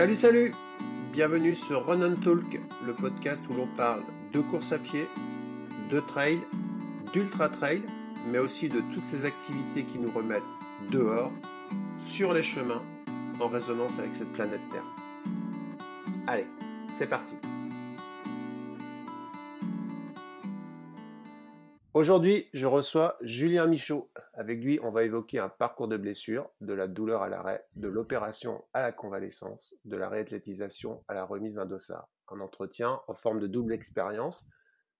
Salut, salut Bienvenue sur Run and Talk, le podcast où l'on parle de course à pied, de trail, d'ultra trail, mais aussi de toutes ces activités qui nous remettent dehors, sur les chemins, en résonance avec cette planète Terre. Allez, c'est parti Aujourd'hui, je reçois Julien Michaud. Avec lui, on va évoquer un parcours de blessure, de la douleur à l'arrêt, de l'opération à la convalescence, de la réathlétisation à la remise d'un dossard. Un entretien en forme de double expérience.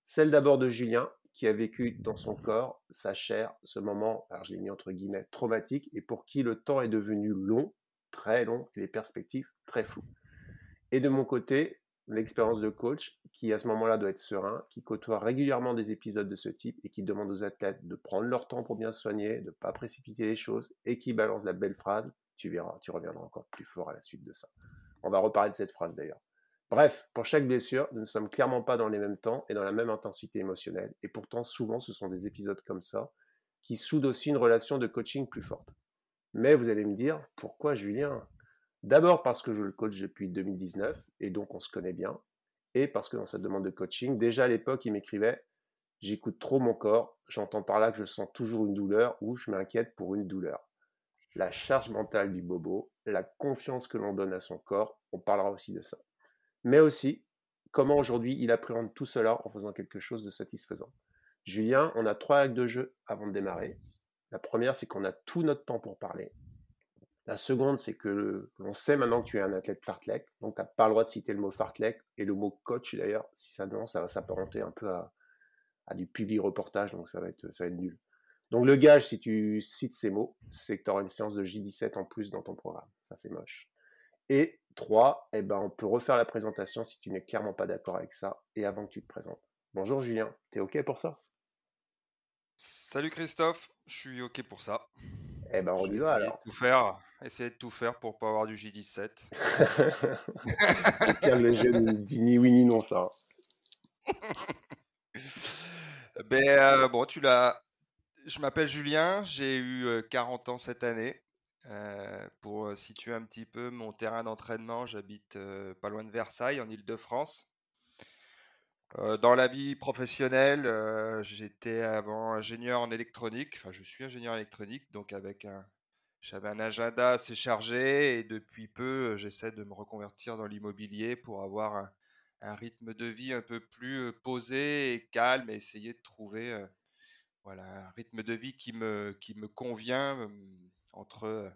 Celle d'abord de Julien, qui a vécu dans son corps, sa chair, ce moment, alors je l'ai mis entre guillemets, traumatique, et pour qui le temps est devenu long, très long, et les perspectives très floues. Et de mon côté, l'expérience de coach qui à ce moment-là doit être serein, qui côtoie régulièrement des épisodes de ce type et qui demande aux athlètes de prendre leur temps pour bien se soigner, de ne pas précipiter les choses et qui balance la belle phrase tu verras, tu reviendras encore plus fort à la suite de ça. On va reparler de cette phrase d'ailleurs. Bref, pour chaque blessure, nous ne sommes clairement pas dans les mêmes temps et dans la même intensité émotionnelle, et pourtant souvent ce sont des épisodes comme ça qui soudent aussi une relation de coaching plus forte. Mais vous allez me dire, pourquoi Julien? D'abord parce que je le coach depuis 2019 et donc on se connaît bien. Et parce que dans cette demande de coaching, déjà à l'époque, il m'écrivait J'écoute trop mon corps, j'entends par là que je sens toujours une douleur ou je m'inquiète pour une douleur. La charge mentale du bobo, la confiance que l'on donne à son corps, on parlera aussi de ça. Mais aussi, comment aujourd'hui il appréhende tout cela en faisant quelque chose de satisfaisant. Julien, on a trois règles de jeu avant de démarrer. La première, c'est qu'on a tout notre temps pour parler. La seconde, c'est que l'on sait maintenant que tu es un athlète fartlek, donc tu n'as pas le droit de citer le mot fartlek et le mot coach d'ailleurs, si ça non, ça va s'apparenter un peu à, du public reportage, donc ça va, être, ça va être nul. Donc le gage, si tu cites ces mots, c'est que tu auras une séance de J17 en plus dans ton programme. Ça, c'est moche. Et trois, eh ben, on peut refaire la présentation si tu n'es clairement pas d'accord avec ça et avant que tu te présentes. Bonjour Julien, t'es OK pour ça? Salut Christophe, je suis OK pour ça. Eh ben, on y va alors. Tout faire, essayer de tout faire pour pas avoir du J17. Calme le jeu, dit ni oui ni non, ça. ben, euh, bon, tu l'as. Je m'appelle Julien, j'ai eu 40 euh, ans cette année. Euh, pour situer un petit peu mon terrain d'entraînement, j'habite pas loin de Versailles, en Ile-de-France. dans la vie professionnelle, j'étais avant ingénieur en électronique. Enfin, je suis ingénieur électronique, donc avec un, j'avais un agenda assez chargé et depuis peu, j'essaie de me reconvertir dans l'immobilier pour avoir un, rythme de vie un peu plus posé et calme et essayer de trouver voilà, un rythme de vie qui me, qui me convient entre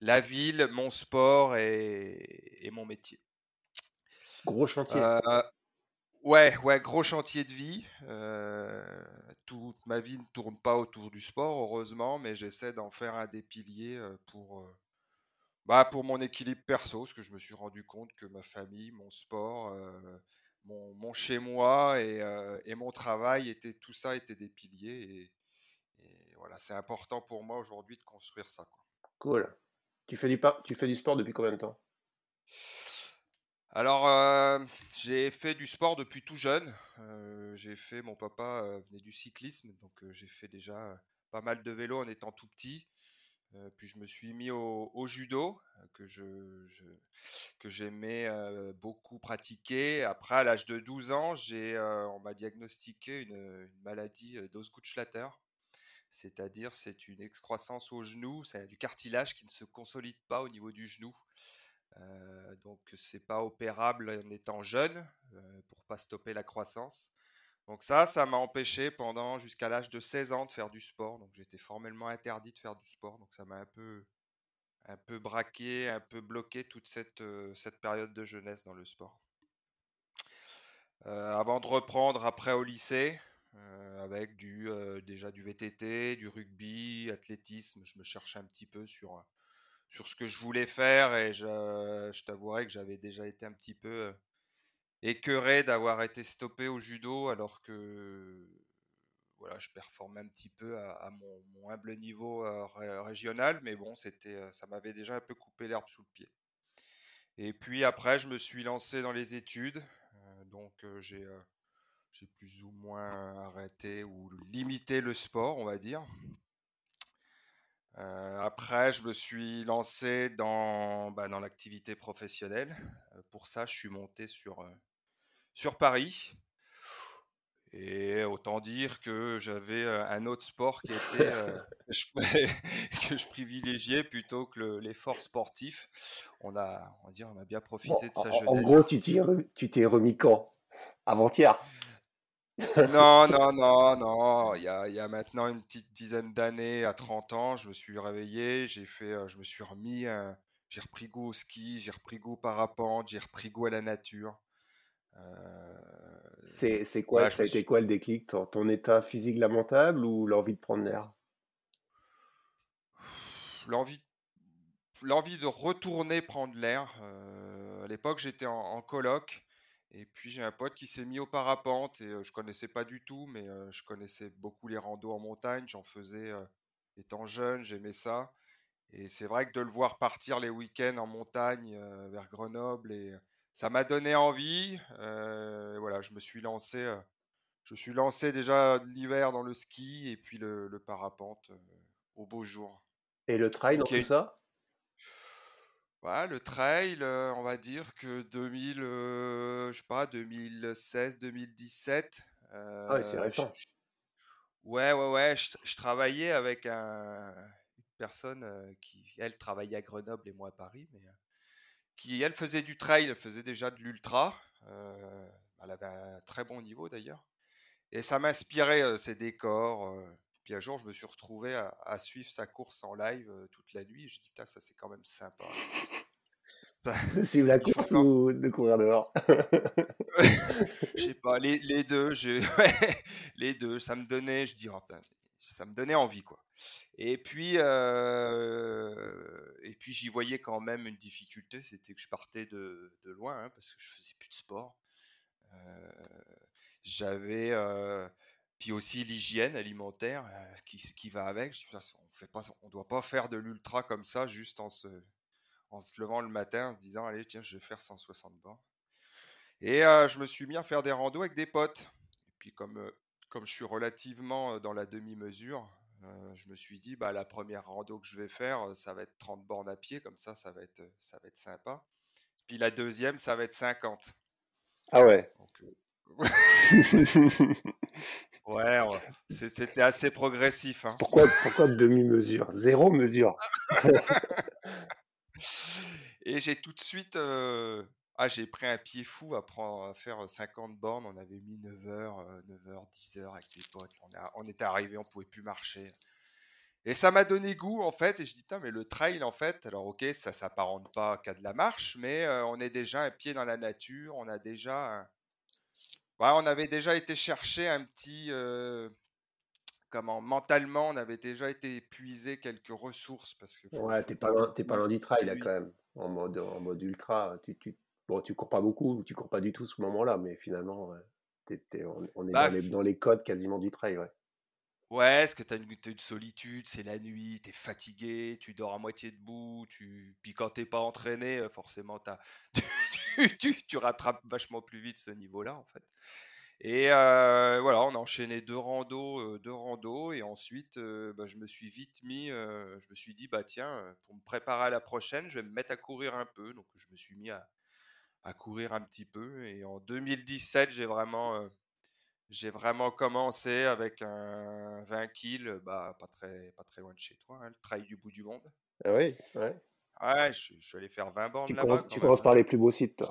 la ville, mon sport et, et mon métier. Gros chantier. Ouais, ouais, gros chantier de vie. Euh, toute ma vie ne tourne pas autour du sport, heureusement, mais j'essaie d'en faire un des piliers euh, pour, euh, bah, pour mon équilibre perso, parce que je me suis rendu compte que ma famille, mon sport, mon, mon chez-moi et, et, mon travail, était, tout ça était des piliers. Et, voilà, c'est important pour moi aujourd'hui de construire ça. Cool. Tu fais, du, tu fais du sport depuis combien de temps? Alors, euh, j'ai fait du sport depuis tout jeune. Euh, j'ai fait, mon papa euh, venait du cyclisme, donc j'ai fait déjà pas mal de vélo en étant tout petit. puis je me suis mis au, judo que je, que j'aimais beaucoup pratiquer. Après, à l'âge de 12 ans, j'ai on m'a diagnostiqué une, maladie d'Osgood-Schlatter. C'est-à-dire, c'est une excroissance au genou, c'est du cartilage qui ne se consolide pas au niveau du genou. Euh, donc c'est pas opérable en étant jeune euh, pour pas stopper la croissance. Donc ça, ça m'a empêché pendant jusqu'à l'âge de 16 ans de faire du sport. Donc j'étais formellement interdit de faire du sport. Donc ça m'a un peu, un peu braqué, un peu bloqué toute cette, euh, cette période de jeunesse dans le sport. avant de reprendre après au lycée, avec du, déjà du VTT, du rugby, athlétisme, je me cherchais un petit peu sur sur ce que je voulais faire et je, je t'avouerai que j'avais déjà été un petit peu euh, écœuré d'avoir été stoppé au judo alors que voilà, je performais un petit peu à, mon, humble niveau euh, régional, mais bon, c'était, euh, ça m'avait déjà un peu coupé l'herbe sous le pied. Et puis après, je me suis lancé dans les études, donc j'ai plus ou moins arrêté ou limité le sport, on va dire. Après, je me suis lancé dans, bah, dans l'activité professionnelle. pour ça, je suis monté sur, sur Paris. Et autant dire que j'avais un autre sport qui était que je privilégiais plutôt que l'effort sportif. On a, on, dire, on a bien profité de sa jeunesse. En gros, tu t'es remis quand? Avant-hier? Non, non, non, non. Il y a, il y a maintenant une petite dizaine d'années, à 30 ans, je me suis réveillé, j'ai fait, je me suis remis, j'ai repris goût au ski, j'ai repris goût au parapente, j'ai repris goût à la nature. C'est quoi, ça a été quoi le déclic ton, état physique lamentable ou l'envie de prendre l'air? L'envie l'envie de retourner prendre l'air. à l'époque, j'étais en, coloc et puis j'ai un pote qui s'est mis au parapente et je connaissais pas du tout, mais je connaissais beaucoup les randos en montagne. J'en faisais étant jeune, j'aimais ça. Et c'est vrai que de le voir partir les week-ends en montagne vers Grenoble et ça m'a donné envie. Euh, voilà, je me suis lancé. Euh, je suis lancé déjà l'hiver dans le ski et puis le, parapente euh, au beau jour. Et le trail dans tout ça? Le trail, on va dire que 2000, je sais pas, 2016, 2017. ah ouais, c'est récent. ouais, ouais, ouais. Je, travaillais avec un, une personne qui, elle, travaillait à Grenoble et moi à Paris, mais qui elle faisait du trail, elle faisait déjà de l'ultra. Euh, elle avait un très bon niveau d'ailleurs. Et ça m'inspirait euh, ses décors. Euh. Puis un jour, je me suis retrouvé à, suivre sa course en live toute la nuit. Je me dit, putain, ça c'est quand même sympa. suivre la course ou de courir dehors? Je sais pas, les, les deux, les deux, ça me donnait, je dis, oh, ça me donnait envie quoi. Et puis, euh, et puis j'y voyais quand même une difficulté, c'était que je partais de, de loin hein, parce que je faisais plus de sport. Euh, j'avais euh, puis aussi l'hygiène alimentaire qui, qui, va avec. Je, on fait pas, on doit pas faire de l'ultra comme ça juste en se, en se levant le matin en se disant allez tiens je vais faire 160 bornes. Et je me suis mis à faire des randos avec des potes. Et puis comme comme je suis relativement dans la demi-mesure, je me suis dit, bah, la première rando que je vais faire, ça va être 30 bornes à pied, comme ça, ça va être, ça va être sympa. Puis la deuxième, ça va être 50. Ah ouais. ouais, c'était assez progressif. Hein. Pourquoi, pourquoi demi-mesure? Zéro mesure. Et j'ai tout de suite ah, j'ai pris un pied fou à, prendre, à faire 50 bornes. On avait mis 9h, 9h, 10h avec les potes. On, était arrivé, on pouvait plus marcher. Et ça m'a donné goût en fait. Et je dis putain, mais le trail en fait, alors ok, ça s'apparente pas qu'à de la marche, mais on est déjà un pied dans la nature. On a déjà, on avait déjà été chercher un petit, comment, mentalement, on avait déjà été épuisé quelques ressources parce que. Ouais, t'es pas loin, pas loin du trail là quand même. En mode, en mode ultra, tu, tu, Bon, tu cours pas beaucoup, tu cours pas du tout ce moment-là, mais finalement, on, est bah, dans, les, codes quasiment du trail, ouais. Ouais, parce que tu as une, solitude, c'est la nuit, tu es fatigué, tu dors à moitié debout, puis quand t'es pas entraîné, forcément, as... tu, rattrapes vachement plus vite ce niveau-là, en fait. Et voilà, on a enchaîné deux randos, euh, deux randos, et ensuite, bah, je me suis vite mis, je me suis dit, bah tiens, pour me préparer à la prochaine, je vais me mettre à courir un peu, donc je me suis mis à, à courir un petit peu. Et en 2017, j'ai vraiment, j'ai vraiment commencé avec un 20 kills, bah, pas, très, pas très loin de chez toi, hein, le trail du bout du monde. Ah oui, ouais. Ouais, je, suis allé faire 20 bornes Tu, là-bas. Commences, tu commences par les plus beaux sites, toi.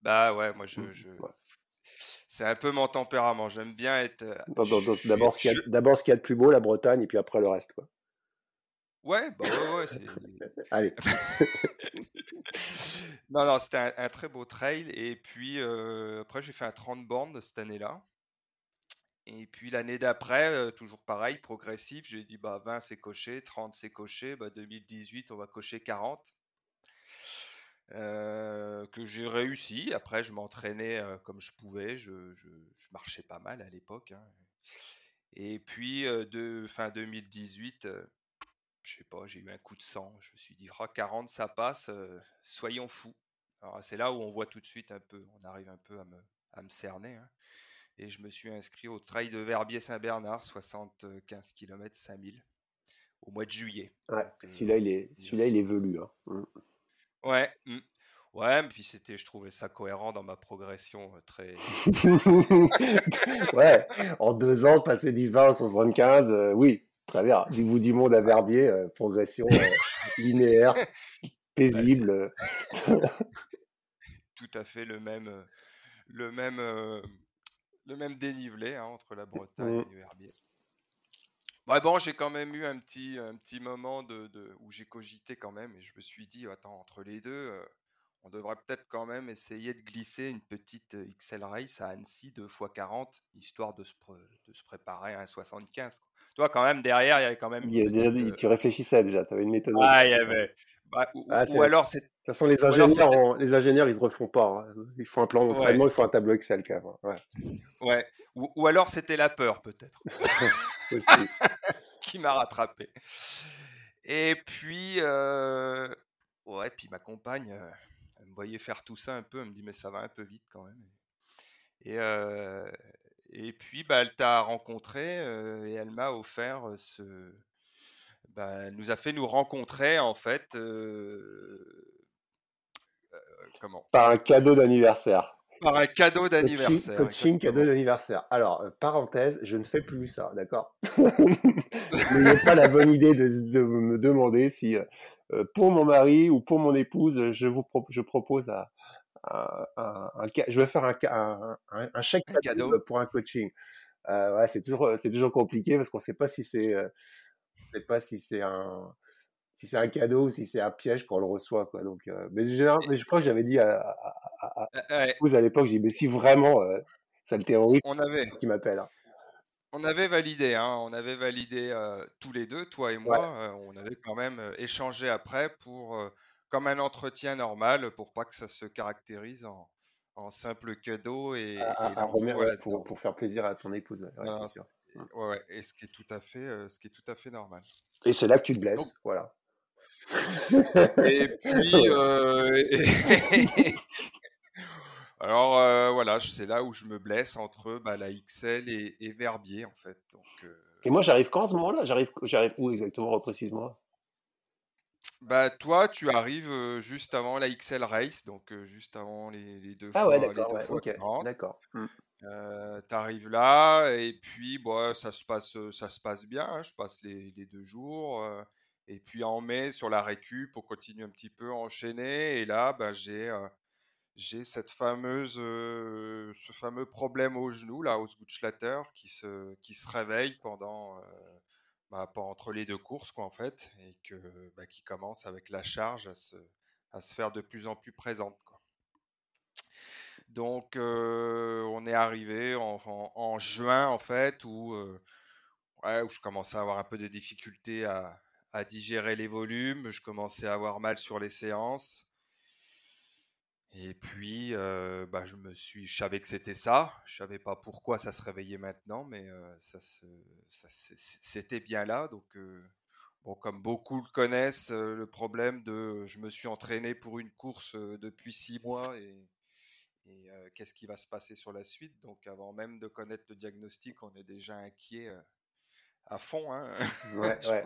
Bah ouais, moi je. Mmh. C'est un peu mon tempérament. J'aime bien être. Euh, d'abord, ce qu'il y, y, a de plus beau, la Bretagne, et puis après le reste. Quoi. Ouais, bah ouais, ouais. Allez. non, non, c'était un, très beau trail. Et puis, après, j'ai fait un 30 bornes cette année-là. Et puis, l'année d'après, toujours pareil, progressif. J'ai dit, bah, 20 c'est coché, 30 c'est coché. Bah, 2018, on va cocher 40. Euh, que j'ai réussi. Après, je m'entraînais comme je pouvais. Je, marchais pas mal à l'époque. Hein. Et puis, de fin 2018 je sais pas, j'ai eu un coup de sang. Je me suis dit, 40, ça passe, soyons fous. Alors, c'est là où on voit tout de suite un peu, on arrive un peu à me, à me cerner. Hein. Et je me suis inscrit au trail de Verbier-Saint-Bernard, 75 km 5000. au mois de juillet. Ouais, celui-là, il est, celui-là, il est velu. Hein. Mmh. Ouais. Mmh. Ouais, puis c'était, je trouvais ça cohérent dans ma progression très. ouais, en deux ans, passer du 20 au 75, oui, très bien. Du bout du monde à Verbier, progression linéaire, paisible. Tout à fait le même, le même, le même dénivelé hein, entre la Bretagne mmh. et Verbier. Bah bon, j'ai quand même eu un petit, un petit moment de, où j'ai cogité quand même et je me suis dit, attends, entre les deux, on devrait peut-être quand même essayer de glisser une petite XL Race à Annecy 2 x 40, histoire de se, de se préparer à un 75. Toi, quand même, derrière, il y avait quand même. Tu réfléchissais déjà, tu avais une méthode. Ah, il y avait. Bah, ou, ah, alors, c'est. De toute façon, les ingénieurs, les ingénieurs, ils se refont pas. Hein. Il faut un plan d'entraînement, il faut un tableau Excel quand même. Ouais. ouais. Ou, alors, c'était la peur, peut-être. qui m'a rattrapé. Et puis, euh, ouais, puis ma compagne, euh, elle me voyait faire tout ça un peu, elle me dit, mais ça va un peu vite quand même. Et, euh, et puis, bah, elle t'a rencontré et elle m'a offert ce. Bah, nous a fait nous rencontrer, en fait. comment? Par un cadeau d'anniversaire. Par un cadeau d'anniversaire. Coaching, cadeau d'anniversaire. Alors, euh, parenthèse, je ne fais plus ça, d'accord? N'ayez pas la bonne idée de, me demander si, euh, euh, pour mon mari ou pour mon épouse, je vous je propose un, un, je vais faire un, un chèque cadeau, pour un coaching. ouais, c'est toujours, c'est toujours compliqué parce qu'on ne sait pas si c'est, sait pas si c'est un si c'est un cadeau ou si c'est un piège quand on le reçoit. Quoi. Donc, euh, mais, mais, je crois que j'avais dit à, à, vous à l'époque, j'ai dit, mais si vraiment euh, ça le terrorise, on avait, qui m'appelle. Hein. On avait validé, hein, on avait validé euh, tous les deux, toi et moi. on avait quand même échangé après pour, comme un entretien normal, pour pas que ça se caractérise en, en simple cadeau et, pour, pour, faire plaisir à ton épouse. c'est sûr. Ouais, et ce qui est tout à fait, ce qui est tout à fait normal. Et c'est là que tu te blesses, voilà. Et puis, euh, alors euh, voilà, c'est là où je me blesse entre bah, la XL et, Verbier en fait. Donc, Et moi, j'arrive quand à ce moment-là? J'arrive, j'arrive où exactement Reprécise-moi? Bah toi, tu arrives juste avant la XL Race, donc juste avant les, deux ah fois. Ah ouais, d'accord. d'accord. Mmh. tu arrives là et puis bon, ça se passe, ça se passe bien. Hein, je passe les, deux jours. Et puis en mai, sur la récup, pour continuer un petit peu enchaîner. Et là, bah, j'ai euh, j'ai cette fameuse, euh, ce fameux problème au genou, là, au Sgutschlatter, qui se, qui se réveille pendant, euh, bah, entre les deux courses, quoi, en fait, et que, bah, qui commence avec la charge à se, à se faire de plus en plus présente. Donc, on est arrivé en, juin, en fait, où, je commençais à avoir un peu des difficultés à, digérer les volumes, je commençais à avoir mal sur les séances. Et puis, bah, je me suis, savais que c'était ça. Je savais pas pourquoi ça se réveillait maintenant, mais ça, c'était bien là. Donc, bon, comme beaucoup le connaissent, le problème de, je me suis entraîné pour une course depuis six mois et, et qu'est-ce qui va se passer sur la suite? Donc, avant même de connaître le diagnostic, on est déjà inquiet à fond. Hein. Ouais, ouais.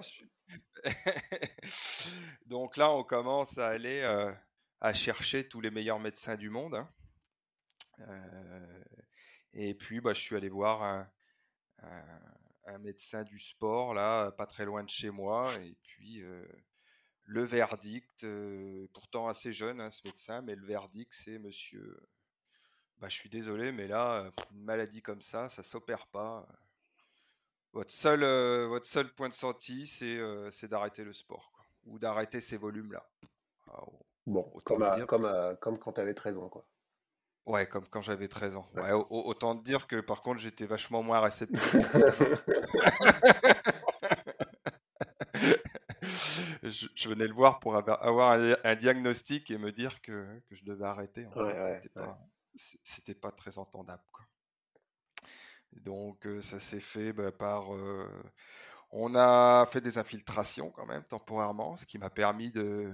Donc là, on commence à aller euh, à chercher tous les meilleurs médecins du monde. Hein. Et puis, bah, je suis allé voir un, un, médecin du sport, là, pas très loin de chez moi. Et puis, le verdict, pourtant assez jeune, hein, ce médecin, mais le verdict, c'est monsieur. Bah, je suis désolé, mais là, une maladie comme ça, ça s'opère pas. Votre seul, euh, votre seul point de sortie, c'est euh, d'arrêter le sport, ou d'arrêter ces volumes-là. Ah, bon, comme, comme, comme quand tu avais 13 ans, quoi. Ouais, comme quand j'avais 13 ans. Ouais. autant te dire que par contre, j'étais vachement moins réceptif. je, venais le voir pour avoir, un, diagnostic et me dire que, que je devais arrêter. C'était pas, pas, très entendable. Quoi. Donc ça s'est fait bah, par... on a fait des infiltrations quand même temporairement, ce qui m'a permis de,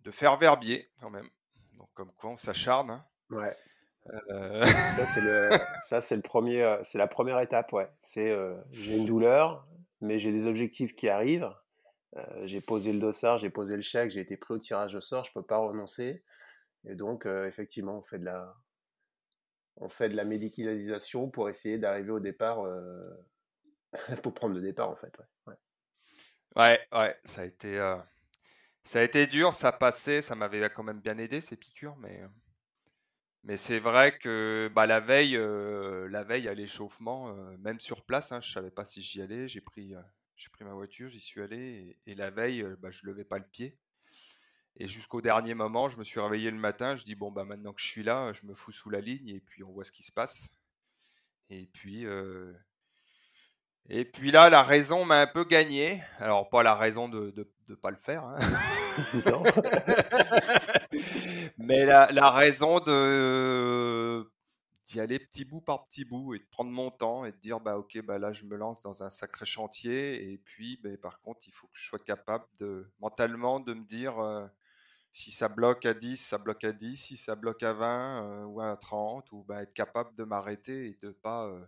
de faire verbier quand même. Donc comme quoi on s'acharne. Hein. Ouais. Ça c'est le, premier, c'est la première étape, ouais. C'est j'ai une douleur, mais j'ai des objectifs qui arrivent. j'ai posé le dossard, j'ai posé le chèque, j'ai été pris au tirage au sort, je peux pas renoncer. Et donc, effectivement, on fait de la, on fait de la médicalisation pour essayer d'arriver au départ, pour prendre le départ, en fait. Ouais, ouais, ça a été, ça a été dur, ça passait, ça m'avait quand même bien aidé ces piqûres, mais. Mais c'est vrai que bah, la veille, la veille à l'échauffement, même sur place, hein, je savais pas si j'y allais. J'ai pris, j'ai pris ma voiture, j'y suis allé, et, la veille, bah, je levais pas le pied. Et jusqu'au dernier moment, je me suis réveillé le matin. Je dis bon bah maintenant que je suis là, je me fous sous la ligne et puis on voit ce qui se passe. Et puis et puis là, la raison m'a un peu gagné. Alors pas la raison de ne pas le faire, hein. mais la, la, raison de d'y aller petit bout par petit bout et de prendre mon temps et de dire bah ok bah là je me lance dans un sacré chantier et puis bah, par contre il faut que je sois capable de mentalement de me dire si ça bloque à 10, ça bloque à 10, si ça bloque à 20 euh, ou à 30, ou bah, être capable de m'arrêter et de pas, euh,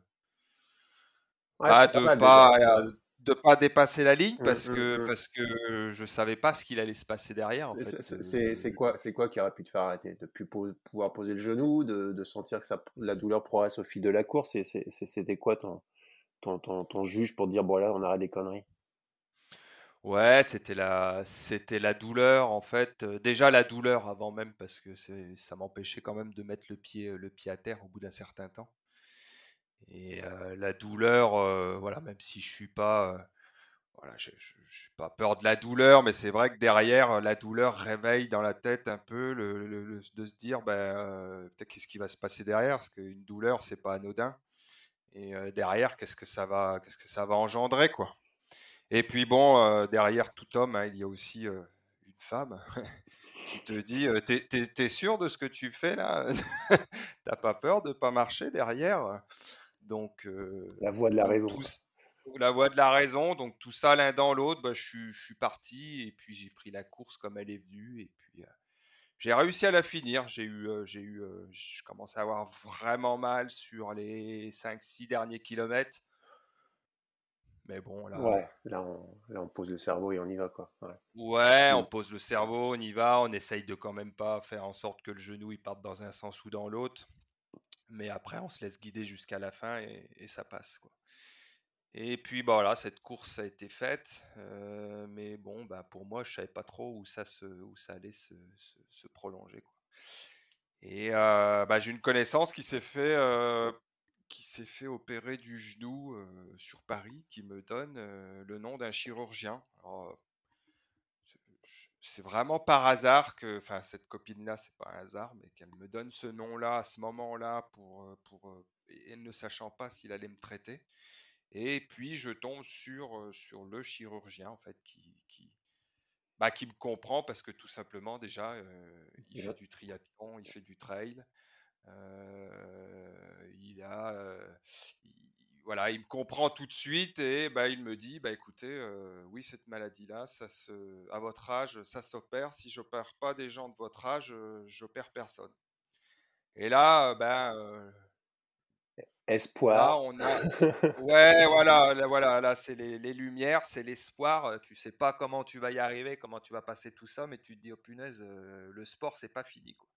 bah, de pas, euh, de pas dépasser la ligne mmh, parce mmh, que mmh. parce que je savais pas ce qu'il allait se passer derrière. C'est quoi c'est quoi qui aurait pu te faire arrêter? De plus pouvoir poser le genou, de, de sentir que ça, la douleur progresse au fil de la course. C'était quoi ton ton, ton, ton, juge pour dire bon là on arrête des conneries? Ouais, c'était la, c'était la douleur en fait. déjà la douleur avant même parce que ça m'empêchait quand même de mettre le pied, le pied à terre au bout d'un certain temps. Et la douleur, voilà, même si je suis pas, voilà, suis pas peur de la douleur, mais c'est vrai que derrière la douleur réveille dans la tête un peu le, de se dire, ben peut-être qu'est-ce qui va se passer derrière, parce qu'une douleur c'est pas anodin. Et derrière, qu'est-ce que ça va, qu'est-ce que ça va engendrer quoi. Et puis bon, euh, derrière tout homme, hein, il y a aussi euh, une femme qui te dit euh, T'es sûr de ce que tu fais là? T'as pas peur de pas marcher derrière? Donc. la voix de la raison. la voix de la raison. Donc tout ça l'un dans l'autre, bah, je, suis parti et puis j'ai pris la course comme elle est venue et puis. j'ai réussi à la finir. J'ai eu, j'ai eu, je commence à avoir vraiment mal sur les 5-6 derniers kilomètres. Mais bon, là. Ouais, là on, pose le cerveau et on y va, quoi. Ouais, on pose le cerveau, on y va. On essaye de quand même pas faire en sorte que le genou il parte dans un sens ou dans l'autre. Mais après, on se laisse guider jusqu'à la fin et, ça passe, quoi. Et puis, bah, voilà, cette course a été faite. Euh, mais bon, bah, pour moi, je savais pas trop où ça, se, où ça allait se, se, prolonger, quoi. Et euh, bah, j'ai une connaissance qui s'est fait euh, qui s'est fait opérer du genou sur Paris, qui me donne le nom d'un chirurgien. c'est vraiment par hasard que, enfin, cette copine-là, c'est pas un hasard, mais qu'elle me donne ce nom-là à ce moment-là pour, pour, elle ne sachant pas s'il allait me traiter. Et puis je tombe sur, sur le chirurgien en fait qui, qui, bah, qui me comprend parce que tout simplement déjà il fait du triathlon, il fait du trail, il a, euh, voilà, il me comprend tout de suite et bah, il me dit, bah écoutez, euh, oui cette maladie-là, ça se, à votre âge, ça s'opère. Si j'opère pas des gens de votre âge, j'opère personne. Et là, ben espoir. on a... Ouais, voilà, là, voilà, là c'est les, les, lumières, c'est l'espoir. Tu sais pas comment tu vas y arriver, comment tu vas passer tout ça, mais tu te dis, oh punaise, le sport, c'est pas fini. Quoi.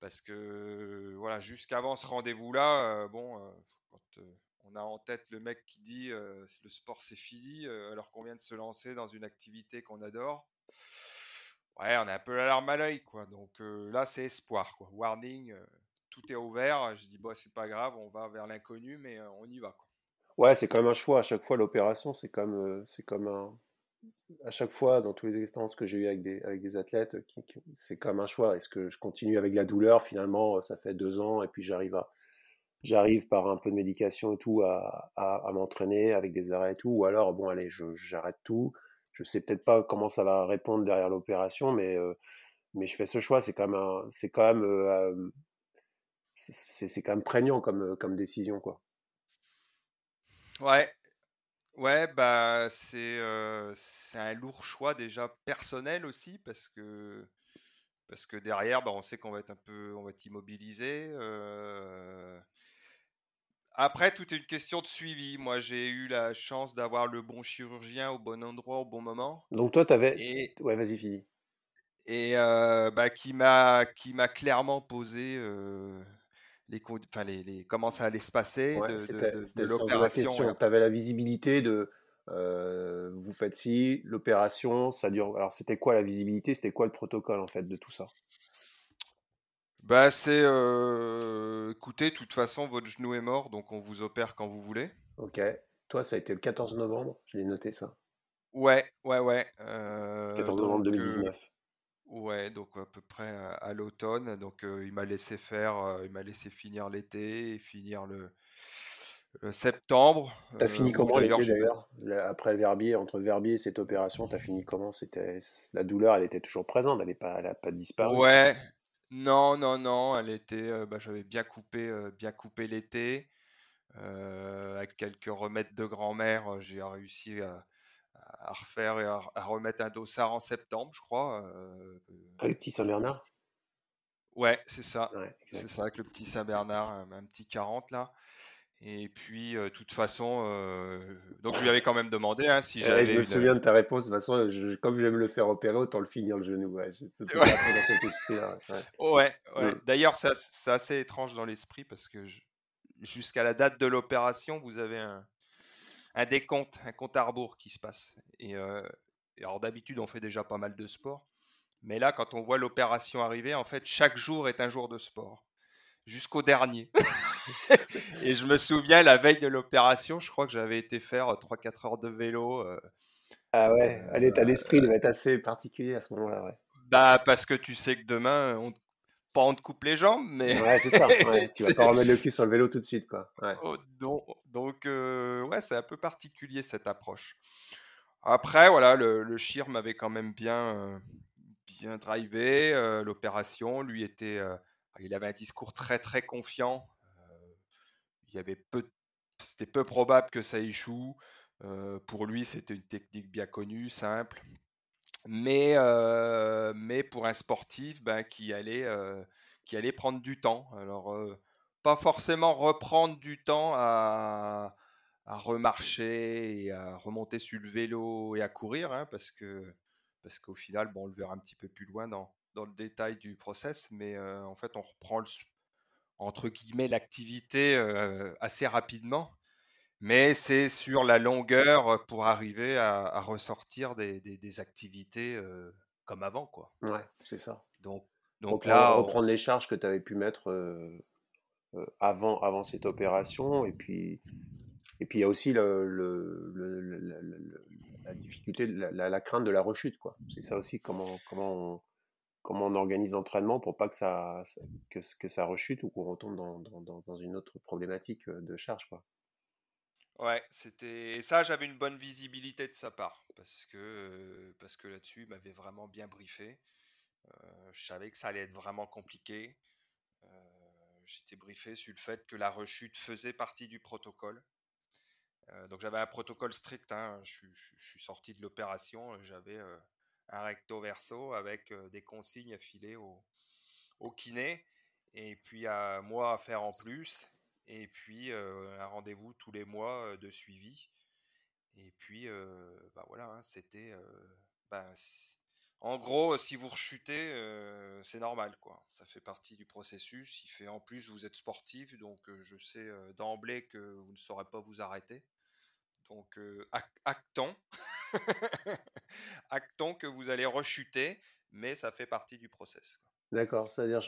Parce que voilà, jusqu'avant ce rendez-vous-là, euh, bon, euh, quand euh, on a en tête le mec qui dit le sport c'est fini, alors qu'on vient de se lancer dans une activité qu'on adore, ouais, on a un peu la larme à l'œil, quoi. Donc là, c'est espoir, quoi. Warning, tout est ouvert. Je dis, bon, c'est pas grave, on va vers l'inconnu, mais on y va, quoi. Ouais, c'est comme un choix. À chaque fois, l'opération, c'est comme, c'est comme un, à chaque fois, dans toutes les expériences que j'ai eues avec des, athlètes, c'est comme un choix. Est-ce que je continue avec la douleur Finalement, ça fait deux ans et puis j'arrive à, j'arrive par un peu de médication et tout à, m'entraîner avec des arrêts et tout. Ou alors, bon, allez, j'arrête tout. Je sais peut-être pas comment ça va répondre derrière l'opération, mais, euh, mais je fais ce choix. C'est quand même, c'est quand même, euh, c'est quand même prégnant comme, comme décision, quoi. Ouais, Ouais, bah c'est un lourd choix déjà personnel aussi parce que parce que derrière, bah, on sait qu'on va être un peu, on va être immobilisé. Après, tout est une question de suivi. Moi, j'ai eu la chance d'avoir le bon chirurgien au bon endroit au bon moment. Donc toi, tu avais... Et, Ouais, vas-y, fini. et euh, bah, qui m'a qui m'a clairement posé les, enfin, les, les- comment ça allait se passer Ouais, de, l'opération. Tu avais la visibilité de euh, vous faites ci, l'opération, ça dure. Alors, c'était quoi la visibilité? C'était quoi le protocole en fait de tout ça? Bah, c'est euh, écoutez, de toute façon, votre genou est mort, donc on vous opère quand vous voulez. Ok. Toi, ça a été le 14 novembre, je l'ai noté ça. Ouais, ouais, ouais. euh, 14 novembre donc, euh, 2019. Ouais, donc à peu près à, à l'automne. Donc euh, il m'a laissé faire, euh, il m'a laissé finir l'été et finir le, le septembre. T'as fini comment l'été d'ailleurs? Le- Après le Verbier, entre le Verbier et cette opération, t'as fini comment? C'était la douleur, elle était toujours présente, elle n'est pas, elle a pas disparu? Ouais, non, non, non, elle était, bah, j'avais bien coupé, bien coupé l'été. Avec quelques remèdes de grand-mère, j'ai réussi à, à refaire et à, à remettre un dossard en septembre, je crois. euh, Avec petit Saint-Bernard? Ouais, c'est ça. Ouais, C'est ça, avec le petit Saint-Bernard, un, un petit 40 là. Et puis, de toute façon, euh, donc je lui avais quand même demandé hein, si Ouais, j'avais je me une. souviens de ta réponse. De toute façon, je- comme j'aime le faire opérer, autant le finir le genou. Ouais, Ouais. Mm. D'ailleurs, c'est as- c'est assez étrange dans l'esprit parce que je- jusqu'à la date de l'opération, vous avez un, un décompte, un compte à rebours qui se passe. Et, euh, et alors d'habitude, on fait déjà pas mal de sport. Mais là, quand on voit l'opération arriver, en fait, chaque jour est un jour de sport. Jusqu'au dernier. Et je me souviens, la veille de l'opération, je crois que j'avais été faire 3-4 heures de vélo. euh, Ah ouais, euh, l'état d'esprit devait être assez particulier à ce moment-là. Ouais, bah, parce que tu sais que demain, on, pas on te coupe les jambes, mais. ouais c'est ça. Ouais, tu vas pas remettre le cul sur le vélo tout de suite, quoi. Ouais. Oh, donc, donc, euh, ouais, c'est un peu particulier cette approche. Après, voilà, le, le Chir m'avait quand même bien, euh, bien drivé. euh, L'opération, lui, était. il avait un discours très, très confiant. Il y avait peu, c'était peu probable que ça échoue. Pour lui, c'était une technique bien connue, simple. Mais, euh, mais pour un sportif ben, qui, allait, euh, qui allait prendre du temps. Alors, euh, pas forcément reprendre du temps à, à remarcher et à remonter sur le vélo et à courir, hein, parce que parce qu'au final, bon, on le verra un petit peu plus loin dans, dans le détail du process, mais en fait, on reprend le, entre guillemets l'activité assez rapidement. Mais c'est sur la longueur pour arriver à, à ressortir des, des, des activités euh, comme avant, quoi. Ouais, c'est ça. Donc, donc Reprendre, là, on- reprendre les charges que tu avais pu mettre euh, avant, avant cette opération. Et puis, et puis il y a aussi le, le- le- la difficulté, la, la- la crainte de la rechute, quoi. C'est ça aussi, comment, comment on, comment on organise l'entraînement pour pas que ça, que, que ça rechute ou qu'on retombe dans, dans- une autre problématique de charge, quoi. Ouais, c'était et ça, j'avais une bonne visibilité de sa part parce que parce que là-dessus, il m'avait vraiment bien briefé. Je savais que ça allait être vraiment compliqué. J'étais briefé sur le fait que la rechute faisait partie du protocole. Donc j'avais un protocole strict. hein. Je, suis- sorti de l'opération. J'avais un recto verso avec des consignes affilées au, au kiné et puis à moi à faire en plus. Et puis un rendez-vous tous les mois de suivi. Et puis bah voilà, hein, c'était. c- en gros, si vous rechutez, c'est normal, quoi. Ça fait partie du processus. Il en plus, vous êtes sportif, donc je sais d'emblée que vous ne saurez pas vous arrêter. Donc ac- actons, actons que vous allez rechuter, mais ça fait partie du process. D'accord, c'est-à-dire,